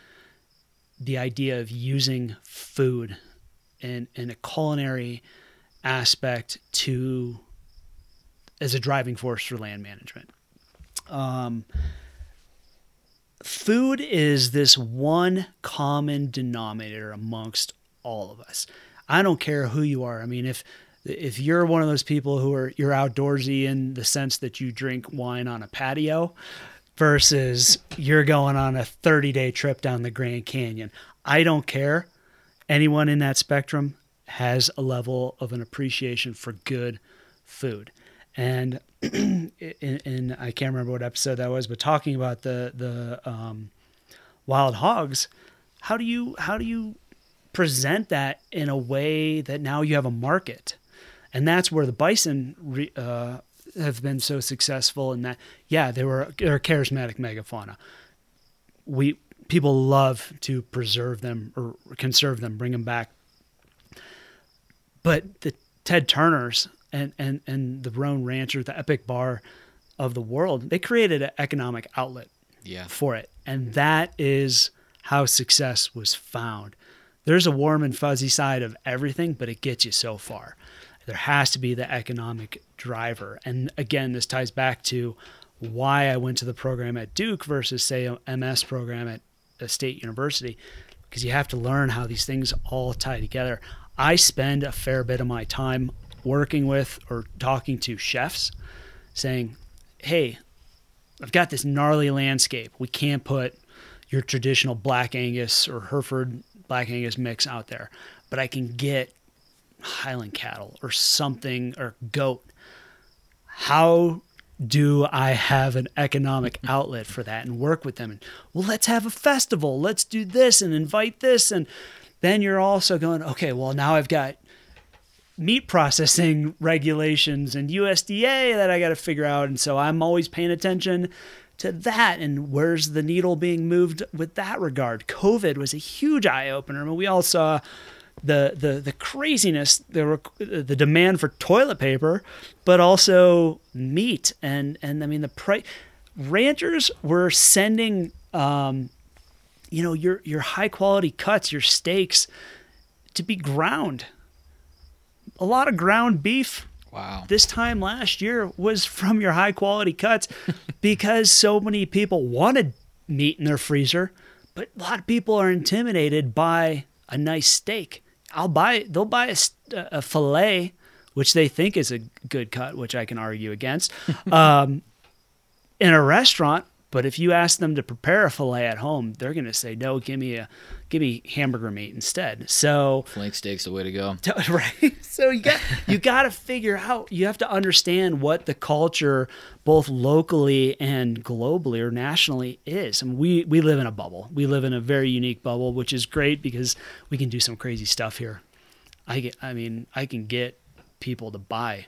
the idea of using food and, and a culinary aspect to as a driving force for land management. Um, food is this one common denominator amongst all of us. I don't care who you are. I mean, if if you're one of those people who are you're outdoorsy in the sense that you drink wine on a patio versus you're going on a 30 day trip down the Grand Canyon, I don't care. Anyone in that spectrum has a level of an appreciation for good food and in, in, I can't remember what episode that was, but talking about the the um, wild hogs, how do you how do you present that in a way that now you have a market, and that's where the bison re, uh, have been so successful in that. Yeah, they were they're charismatic megafauna. We people love to preserve them or conserve them, bring them back. But the Ted Turners and and and the Rome Rancher, the epic bar of the world, they created an economic outlet yeah. for it, and that is how success was found. There's a warm and fuzzy side of everything, but it gets you so far. There has to be the economic driver, and again, this ties back to why I went to the program at Duke versus say a MS program at a state university, because you have to learn how these things all tie together. I spend a fair bit of my time working with or talking to chefs saying, hey, I've got this gnarly landscape. We can't put your traditional Black Angus or Hereford Black Angus mix out there, but I can get Highland cattle or something or goat. How do I have an economic outlet for that and work with them? And well, let's have a festival. Let's do this and invite this. And then you're also going, okay, well, now I've got meat processing regulations and USDA that I got to figure out. And so I'm always paying attention to that and where's the needle being moved with that regard. COVID was a huge eye opener. I mean, we all saw the the the craziness, the the demand for toilet paper, but also meat and and I mean the price. Ranchers were sending, um, you know, your your high quality cuts, your steaks, to be ground a lot of ground beef Wow. This time last year was from your high quality cuts because so many people wanted meat in their freezer, but a lot of people are intimidated by a nice steak. I'll buy they'll buy a, a fillet which they think is a good cut, which I can argue against. um, in a restaurant, But if you ask them to prepare a fillet at home, they're going to say, "No, give me a, give me hamburger meat instead." So flank steak's the way to go. right. So you got you got to figure out. You have to understand what the culture, both locally and globally or nationally, is. And we we live in a bubble. We live in a very unique bubble, which is great because we can do some crazy stuff here. I get. I mean, I can get people to buy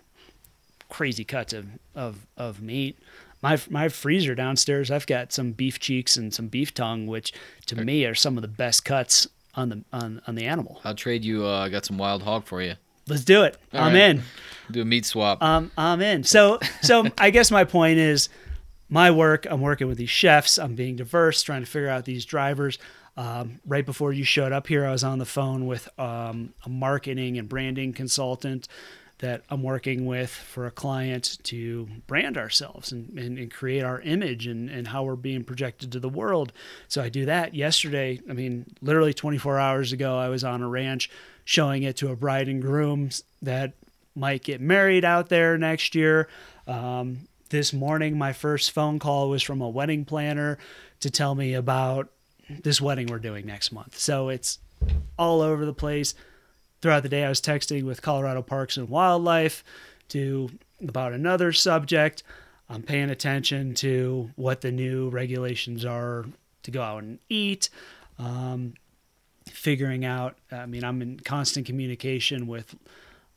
crazy cuts of of, of meat my my freezer downstairs, I've got some beef cheeks and some beef tongue, which to okay. me are some of the best cuts on the on, on the animal. I'll trade you. Uh, I got some wild hog for you. Let's do it. All I'm right. in. Do a meat swap. Um, I'm in. So so I guess my point is, my work. I'm working with these chefs. I'm being diverse, trying to figure out these drivers. Um, right before you showed up here, I was on the phone with um, a marketing and branding consultant that I'm working with for a client to brand ourselves and, and, and, create our image and, and how we're being projected to the world. So I do that. Yesterday, I mean, literally 24 hours ago, I was on a ranch showing it to a bride and groom that might get married out there next year. Um, this morning, my first phone call was from a wedding planner to tell me about this wedding we're doing next month. So it's all over the place throughout the day, I was texting with Colorado Parks and Wildlife to about another subject. I'm paying attention to what the new regulations are to go out and eat. Um, figuring out, I mean, I'm in constant communication with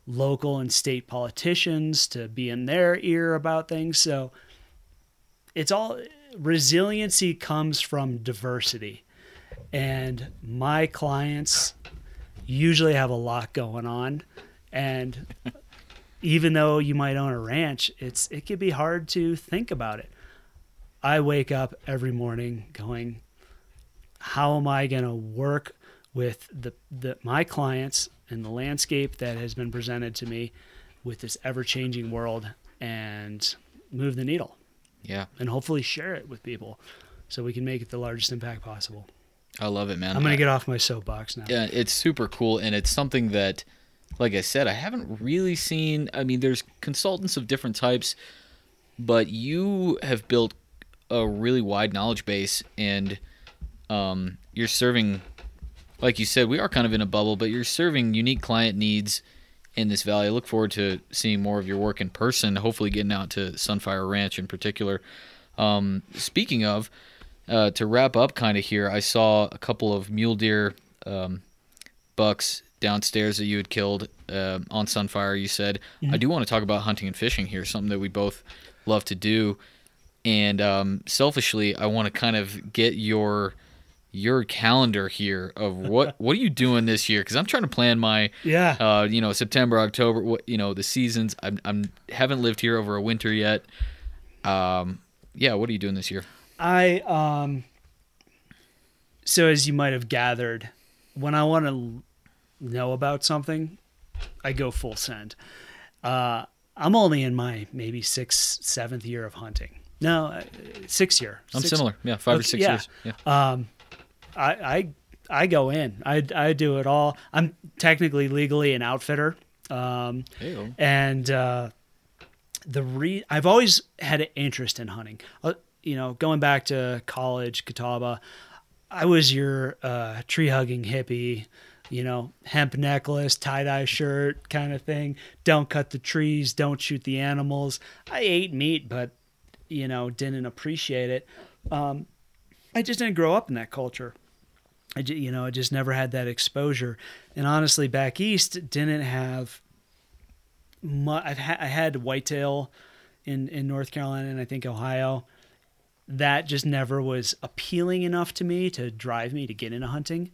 local and state politicians to be in their ear about things. So it's all resiliency comes from diversity. And my clients usually have a lot going on. And even though you might own a ranch it's it can be hard to think about it. I wake up every morning going how am i going to work with the, the my clients and the landscape that has been presented to me with this ever-changing world and move the needle. Yeah. And hopefully share it with people so we can make it the largest impact possible I love it, man. I'm gonna get off my soapbox now. Yeah, it's super cool, and it's something that, like I said, I haven't really seen. I mean, there's consultants of different types, but you have built a really wide knowledge base, and um, you're serving, like you said, we are kind of in a bubble, but you're serving unique client needs in this valley. I look forward to seeing more of your work in person. Hopefully, getting out to Sunfire Ranch in particular. Um, speaking of uh, to wrap up kind of here, I saw a couple of mule deer um, bucks downstairs that you had killed uh, on Sunfire. You said mm-hmm. I do want to talk about hunting and fishing here, something that we both love to do. And um, selfishly, I want to kind of get your your calendar here of what what are you doing this year because i'm trying to plan my yeah uh you know september october what you know the seasons i'm i'm haven't lived here over a winter yet um yeah what are you doing this year I um so as you might have gathered, when I want to know about something, I go full send. Uh, I'm only in my maybe sixth, seventh year of hunting. No, uh, six year. I'm six, similar. Yeah, five okay, or six yeah. years. Yeah. Um, I, I I go in. I I do it all. I'm technically legally an outfitter. Um, and uh, the re I've always had an interest in hunting. You know, going back to college, Catawba, I was your uh, tree hugging hippie, you know, hemp necklace, tie dye shirt kind of thing. Don't cut the trees, don't shoot the animals. I ate meat, but, you know, didn't appreciate it. Um, I just didn't grow up in that culture. I, you know, I just never had that exposure. And honestly, back east, didn't have much. I've ha- I had whitetail in, in North Carolina and I think Ohio that just never was appealing enough to me to drive me to get into hunting.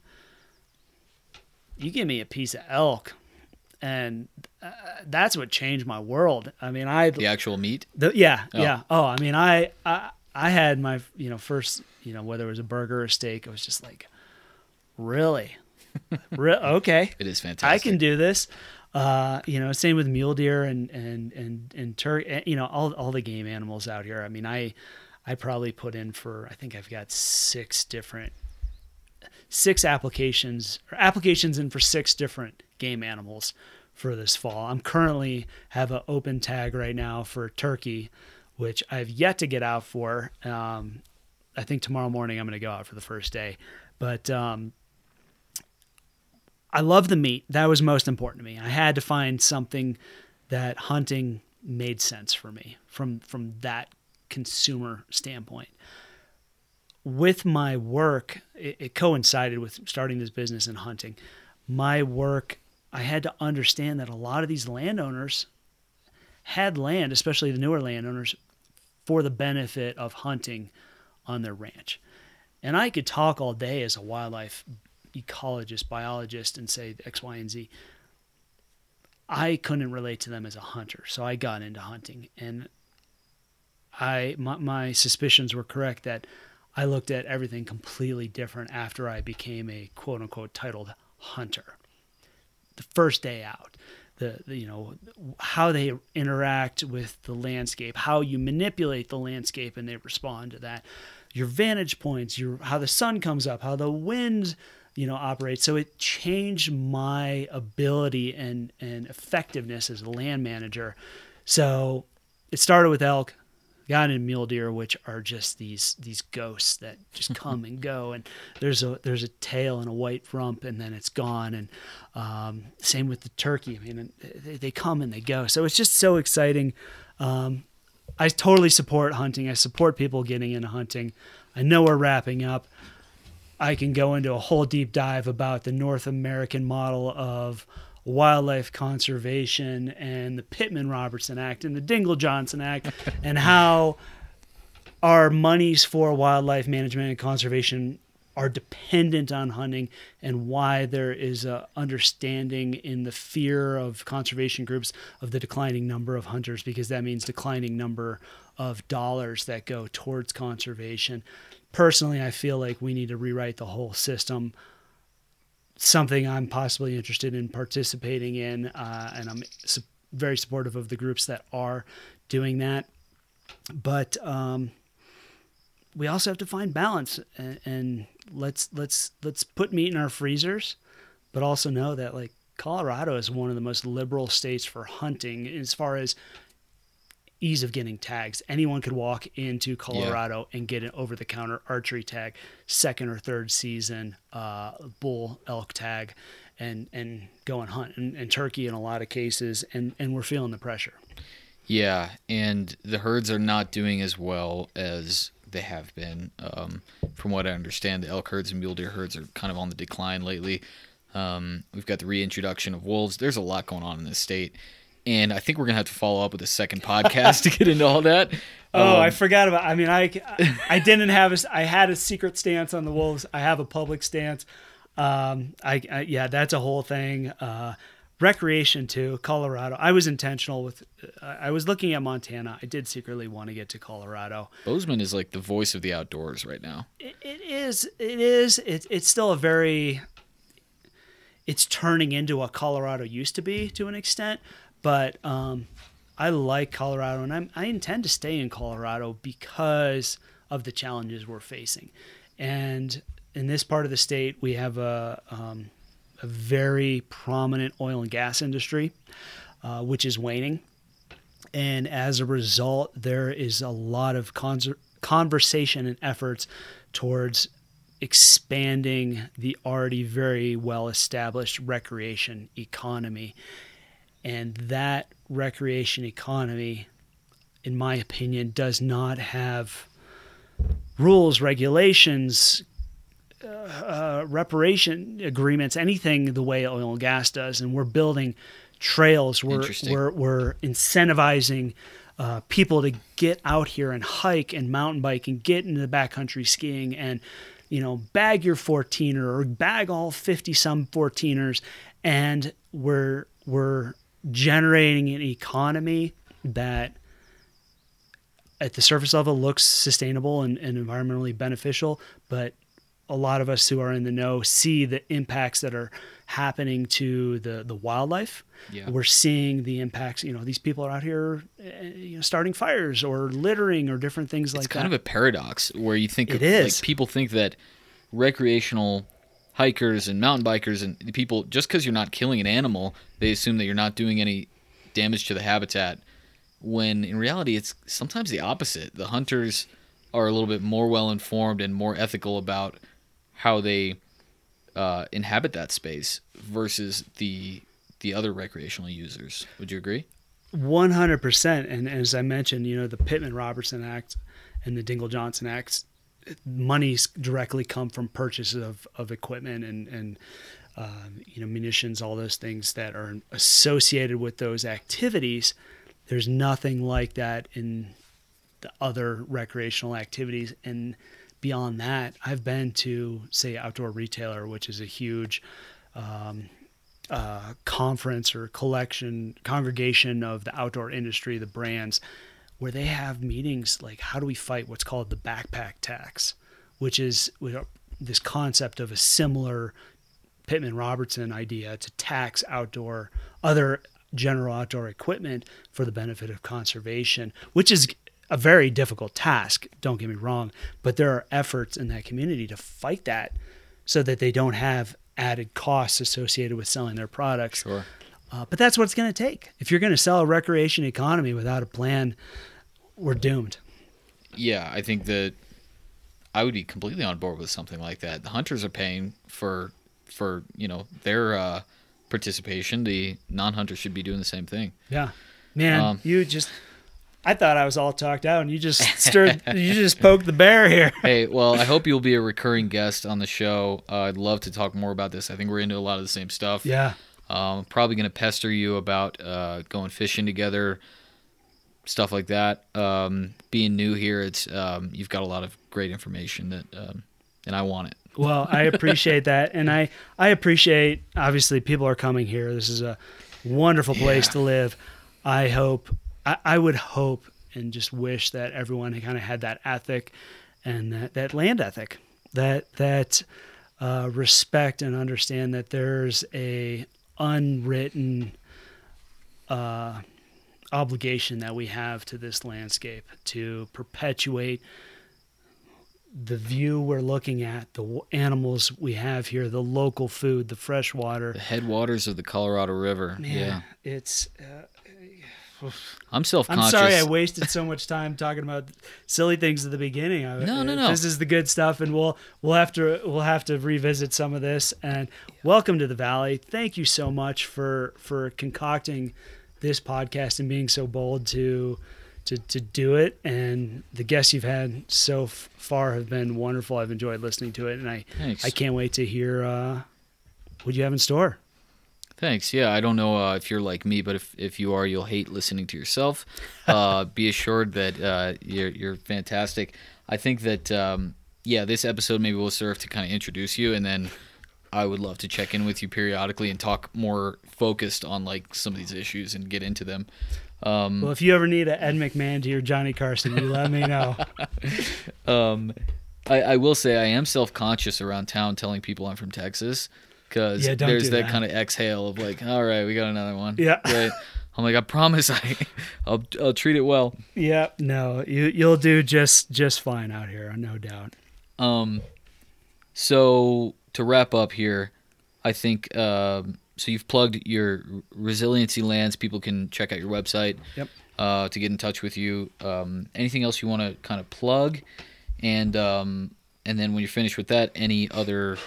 You give me a piece of elk, and uh, that's what changed my world. I mean, I the actual meat. The, yeah, oh. yeah. Oh, I mean, I, I I had my you know first you know whether it was a burger or steak, I was just like, really, Re- okay, it is fantastic. I can do this. Uh, you know, same with mule deer and and and and turkey. You know, all all the game animals out here. I mean, I I probably put in for I think I've got six different six applications or applications in for six different game animals for this fall. I'm currently have an open tag right now for turkey, which I've yet to get out for. Um, I think tomorrow morning I'm going to go out for the first day. But um, I love the meat. That was most important to me. I had to find something that hunting made sense for me from from that consumer standpoint. With my work, it, it coincided with starting this business in hunting. My work, I had to understand that a lot of these landowners had land, especially the newer landowners, for the benefit of hunting on their ranch. And I could talk all day as a wildlife ecologist, biologist, and say X, Y, and Z. I couldn't relate to them as a hunter, so I got into hunting, and I my, my suspicions were correct that I looked at everything completely different after I became a quote unquote titled hunter. The first day out, the, the, you know how they interact with the landscape, how you manipulate the landscape, and they respond to that. Your vantage points, your how the sun comes up, how the wind you know operates. So it changed my ability and and effectiveness as a land manager. So it started with elk, got into mule deer, which are just these these ghosts that just come and go. And there's a there's a tail and a white rump, and then it's gone. And um, same with the turkey. I mean, they, they, come and they go. So it's just so exciting. Um, I totally support hunting. I support people getting into hunting. I know we're wrapping up. I can go into a whole deep dive about the North American model of wildlife conservation and the Pittman Robertson Act and the Dingell Johnson Act and how our monies for wildlife management and conservation are dependent on hunting and why there is a understanding in the fear of conservation groups of the declining number of hunters because that means declining number of dollars that go towards conservation personally, I feel like we need to rewrite the whole system. Something I'm possibly interested in participating in, uh, and I'm su- very supportive of the groups that are doing that. But um, we also have to find balance, and, and let's let's let's put meat in our freezers, but also know that like Colorado is one of the most liberal states for hunting as far as ease of getting tags. Anyone could walk into Colorado yeah. and get an over the counter archery tag, second or third season uh, bull elk tag, and and go and hunt and, and turkey in a lot of cases. And and we're feeling the pressure. Yeah, and the herds are not doing as well as they have been. Um, from what I understand, the elk herds and mule deer herds are kind of on the decline lately. Um, we've got the reintroduction of wolves. There's a lot going on in this state and I think we're gonna have to follow up with a second podcast to get into all that. Oh, um, I forgot about. I mean, I I didn't have a. I had a secret stance on the Wolves. I have a public stance. Um, I, I yeah, that's a whole thing. Uh, recreation too, Colorado. I was intentional with. Uh, I was looking at Montana. I did secretly want to get to Colorado. Bozeman is like the voice of the outdoors right now. it, it is. It is. It, it's still a very. It's turning into what Colorado used to be to an extent, but um, I like Colorado, and I'm, I intend to stay in Colorado because of the challenges we're facing. And in this part of the state, we have a, um, a very prominent oil and gas industry, uh, which is waning. And as a result, there is a lot of con- conversation and efforts towards expanding the already very well established recreation economy and that recreation economy, in my opinion, does not have rules, regulations, uh, uh, reparation agreements, anything the way oil and gas does. And we're building trails. We're we're, we're incentivizing uh, people to get out here and hike and mountain bike and get into the backcountry skiing and you know bag your 14er or bag all 50 some 14ers and we're we're generating an economy that at the surface level looks sustainable and, and, environmentally beneficial, but a lot of us who are in the know see the impacts that are happening to the, the wildlife. Yeah. We're seeing the impacts, you know, these people are out here eh, you know, starting fires or littering or different things it's like that. It's kind of a paradox where you think it of, is. Like, people think that recreational hikers and mountain bikers and people just because you're not killing an animal they assume that you're not doing any damage to the habitat when in reality it's sometimes the opposite the hunters are a little bit more well informed and more ethical about how they uh, inhabit that space versus the the other recreational users. Would you agree? 100%. And as I mentioned, you know, the Pittman Robertson Act and the Dingell Johnson Act, monies directly come from purchases of, of equipment and, and uh, you know, munitions, all those things that are associated with those activities. There's nothing like that in the other recreational activities. And beyond that, I've been to, say, Outdoor Retailer, which is a huge um, uh, conference or collection, congregation of the outdoor industry, the brands, where they have meetings like how do we fight what's called the backpack tax, which is this concept of a similar Pittman Robertson idea to tax outdoor other general outdoor equipment for the benefit of conservation, which is a very difficult task, don't get me wrong, but there are efforts in that community to fight that so that they don't have added costs associated with selling their products. Sure. Uh, but that's what it's going to take. If you're going to sell a recreation economy without a plan, we're doomed. Yeah, I think that I would be completely on board with something like that. The hunters are paying for for you know their uh, participation. The non-hunters should be doing the same thing. Yeah, man, um, you just I thought I was all talked out, and you just stirred, you just poked the bear here. hey, well, I hope you'll be a recurring guest on the show. Uh, I'd love to talk more about this. I think we're into a lot of the same stuff. Yeah. Um, probably going to pester you about uh, going fishing together, stuff like that. Um, being new here, it's um, you've got a lot of great information that, um, and I want it. Well, I appreciate that, and I I appreciate obviously people are coming here. This is a wonderful place yeah. to live. I hope I, I would hope and just wish that everyone had kind of had that ethic and that, that land ethic, that that uh, respect and understand that there's a unwritten uh, obligation that we have to this landscape to perpetuate the view we're looking at, the animals we have here, the local food, the fresh water, the headwaters of the Colorado River. Man, yeah, it's uh, I'm self-conscious. I'm sorry I wasted so much time talking about silly things at the beginning. No, no, no. This is the good stuff, and we'll we'll have to we'll have to revisit some of this. And welcome to the Valley. Thank you so much for for concocting this podcast and being so bold to to to do it. And the guests you've had so f- far have been wonderful. I've enjoyed listening to it, and I Thanks. I can't wait to hear uh, what you have in store. Thanks. Yeah, I don't know uh, if you're like me, but if, if you are, you'll hate listening to yourself. Uh, be assured that uh, you're you're fantastic. I think that um, yeah, this episode maybe will serve to kind of introduce you, and then I would love to check in with you periodically and talk more focused on like some of these issues and get into them. Um, well, if you ever need an Ed McMahon to your Johnny Carson, you let me know. um, I, I will say I am self conscious around town telling people I'm from Texas because yeah, there's that, that, kind of exhale of like, all right, we got another one. Yeah. Right. I'm like, I promise, I, I'll, I'll treat it well. Yeah. No, you, you'll do just, just fine out here, no doubt. Um, so to wrap up here, I think, um, so you've plugged your resiliency lands. People can check out your website. Yep. Uh, to get in touch with you. Um, anything else you want to kind of plug, and um, and then when you're finished with that, any other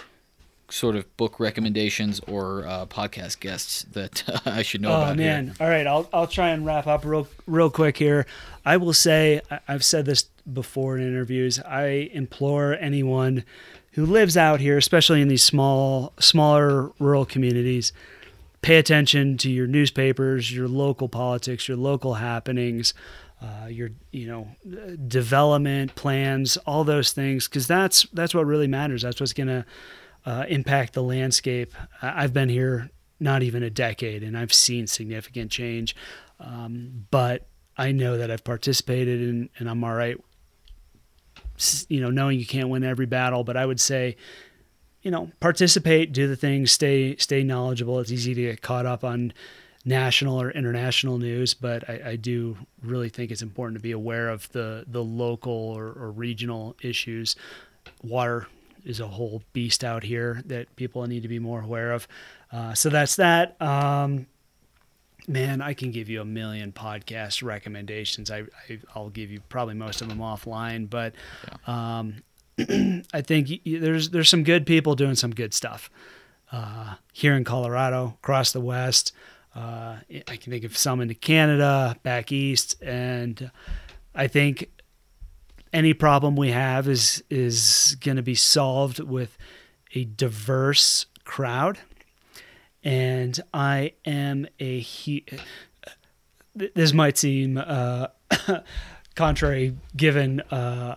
sort of book recommendations or uh, podcast guests that uh, I should know oh, about? man! Here? All right, I'll I'll try and wrap up real real quick here. I will say I've said this before in interviews. I implore anyone who lives out here, especially in these small smaller rural communities, pay attention to your newspapers, your local politics, your local happenings. Uh, your you know development plans all those things because that's that's what really matters that's what's going to uh, impact the landscape. I've been here not even a decade and I've seen significant change. Um, but I know that I've participated in, and I'm all right, you know, knowing you can't win every battle, but I would say, you know, participate, do the things, stay, stay knowledgeable. It's easy to get caught up on national or international news, but I, I do really think it's important to be aware of the, the local or, or regional issues. Water is a whole beast out here that people need to be more aware of. Uh, so that's that. Um, man, I can give you a million podcast recommendations. I, I will give you probably most of them offline, but yeah. um, I think there's there's some good people doing some good stuff uh, here in Colorado, across the West. Uh, I can think of some in Canada, back east, and I think any problem we have is is going to be solved with a diverse crowd and I am a he. This might seem uh, contrary given uh,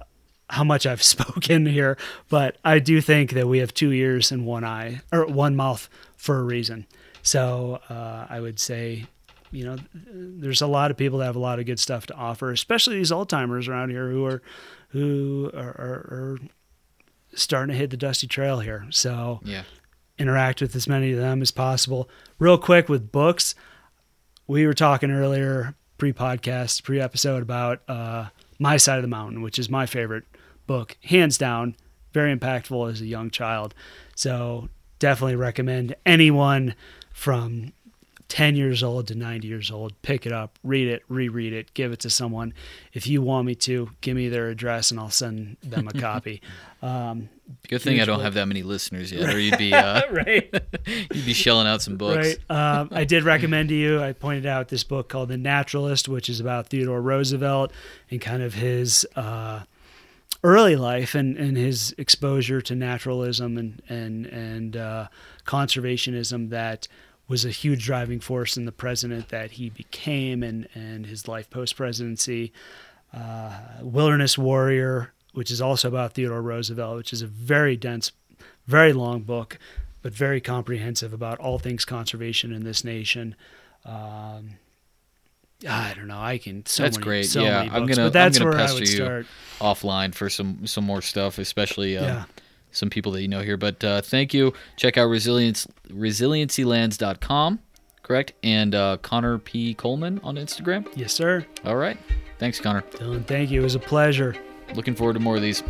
how much I've spoken here, but I do think that we have two ears and one eye or one mouth for a reason. So uh, I would say, you know, there's a lot of people that have a lot of good stuff to offer, especially these old timers around here who are who are, are, are starting to hit the dusty trail here. So yeah interact with as many of them as possible. Real quick with books, we were talking earlier, pre podcast, pre episode, about uh, My Side of the Mountain, which is my favorite book, hands down, very impactful as a young child. So definitely recommend anyone from 10 years old to 90 years old, pick it up, read it, reread it, give it to someone. If you want me to, give me their address and I'll send them a copy. Um, Good thing I don't book. have that many listeners yet, or you'd be uh, right. you'd be shelling out some books. Right. Um, I did recommend to you. I pointed out this book called The Naturalist, which is about Theodore Roosevelt and kind of his uh, early life and, and his exposure to naturalism and and and uh, conservationism that was a huge driving force in the president that he became and, and his life post presidency. Uh, Wilderness Warrior, which is also about Theodore Roosevelt, which is a very dense, very long book, but very comprehensive about all things conservation in this nation. Um, I don't know. I can. So that's many, great. So yeah, I'm gonna. that's I'm gonna where pester I would you start. offline for some some more stuff, especially uh, yeah some people that you know here. But uh, thank you. Check out resilience resiliencylands.com, correct? And uh, Connor P. Coleman on Instagram. Yes, sir. All right. Thanks, Connor. Dylan, thank you. It was a pleasure. Looking forward to more of these.